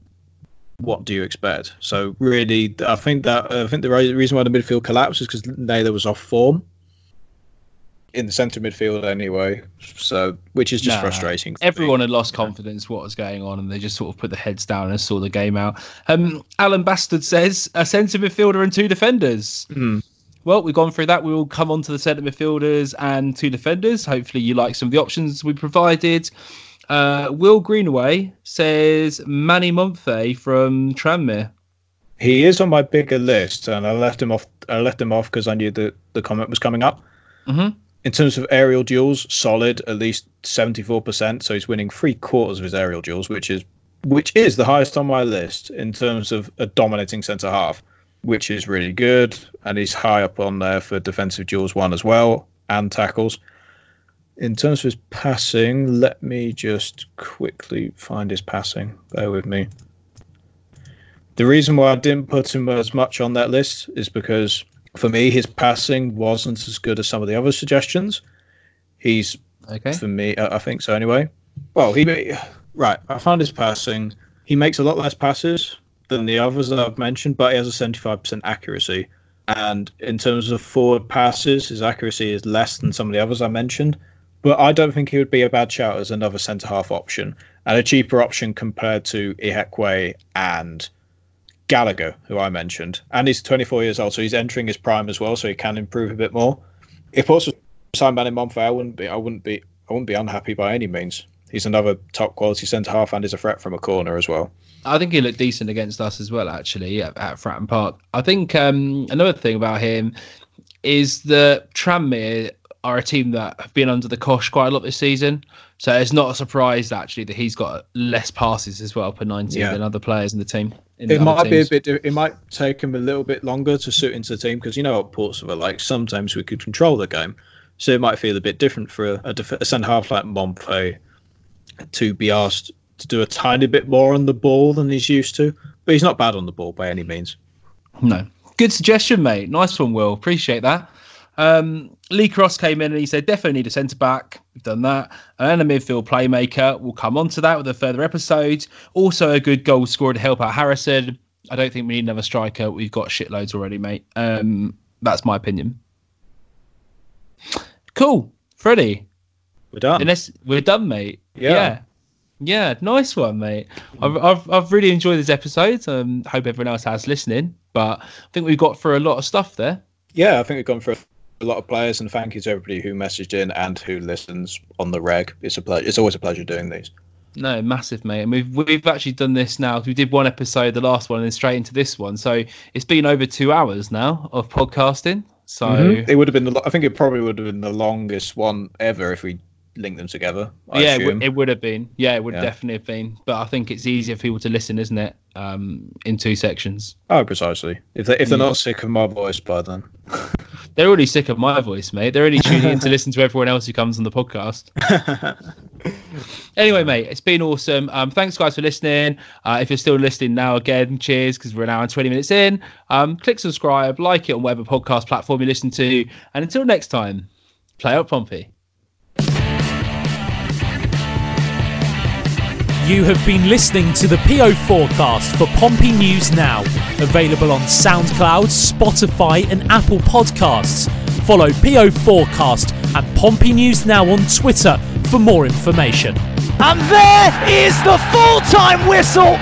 what do you expect? So really, I think that I think the reason why the midfield collapsed is because Naylor was off form in the centre midfield anyway. So, which is just Nah, frustrating. for me. Everyone had lost confidence what was going on, and they just sort of put the heads down and saw the game out. Um, Alan Bastard says a centre midfielder and two defenders. Hmm. Well, we've gone through that. We will come on to the centre midfielders and two defenders. Hopefully, you like some of the options we provided. Uh, Will Greenaway says Manny Monthe from Tranmere. He is on my bigger list, and I left him off. I left him off because I knew that the comment was coming up. Mhm. In terms of aerial duels, solid, at least seventy-four percent. So he's winning three quarters of his aerial duels, which is which is the highest on my list in terms of a dominating centre half, which is really good. And he's high up on there for defensive duels one as well and tackles. In terms of his passing, let me just quickly find his passing. Bear with me. The reason why I didn't put him as much on that list is because for me his passing wasn't as good as some of the other suggestions. He's Okay. for me, I think so anyway. Well, he right. I found his passing. He makes a lot less passes than the others that I've mentioned, but he has a seventy-five percent accuracy. And in terms of forward passes, his accuracy is less than some of the others I mentioned. But I don't think he would be a bad shout as another centre half option and a cheaper option compared to Ihekwe and Gallagher, who I mentioned. And he's 24 years old, so he's entering his prime as well, so he can improve a bit more. If also signed Manny Monthe, I wouldn't be, I wouldn't be, I wouldn't be unhappy by any means. He's another top quality centre half and is a threat from a corner as well. I think he looked decent against us as well, actually, at, at Fratton Park. I think um, another thing about him is that Tranmere are a team that have been under the cosh quite a lot this season. So it's not a surprise, actually, that he's got less passes as well per 90 Yeah. than other players in the team. in It the might be a bit. It might take him a little bit longer to suit into the team because you know what Portsmouth are like. Sometimes we could control the game, so it might feel a bit different for a, a, def- a centre half like Montpellier to be asked to do a tiny bit more on the ball than he's used to. But he's not bad on the ball by any means. No. Good suggestion, mate. Nice one, Will. Appreciate that. Um, Lee Cross came in and he said, definitely need a centre back. We've done that. And a midfield playmaker. We'll come on to that with a further episode. Also, a good goal scorer to help out Harrison. I don't think we need another striker. We've got shitloads already, mate. Um, that's my opinion. Cool. Freddie, We're done. unless we're done, mate. Yeah. Yeah. Yeah, nice one, mate. I've, I've, I've really enjoyed this episode. Um, hope everyone else has listening. But I think we've got through a lot of stuff there. Yeah, I think we've gone for a lot of players, and thank you to everybody who messaged in and who listens on the reg. It's a pleasure. It's always a pleasure doing these. No, massive, mate. And we've we've actually done this now. We did one episode, the last one, and then straight into this one. So it's been over two hours now of podcasting. So It would have been. The, I think it probably would have been the longest one ever if we linked them together. I yeah, it, assume. it would have been. Yeah, it would Yeah. definitely have been. But I think it's easier for people to listen, isn't it? Um, in two sections. Oh, precisely. If they if they're Mm. not sick of my voice by then. They're already sick of my voice, mate. They're only tuning in to listen to everyone else who comes on the podcast. anyway, mate, it's been awesome. Um, thanks, guys, for listening. Uh, if you're still listening now, again, cheers, because we're an hour and 20 minutes in. Um, click subscribe, like it on whatever podcast platform you listen to. And until next time, play out Pompey. You have been listening to the PO forecast for Pompey News Now, available on SoundCloud, Spotify, and Apple Podcasts. Follow PO Forecast and Pompey News Now on Twitter for more information. And there is the full time whistle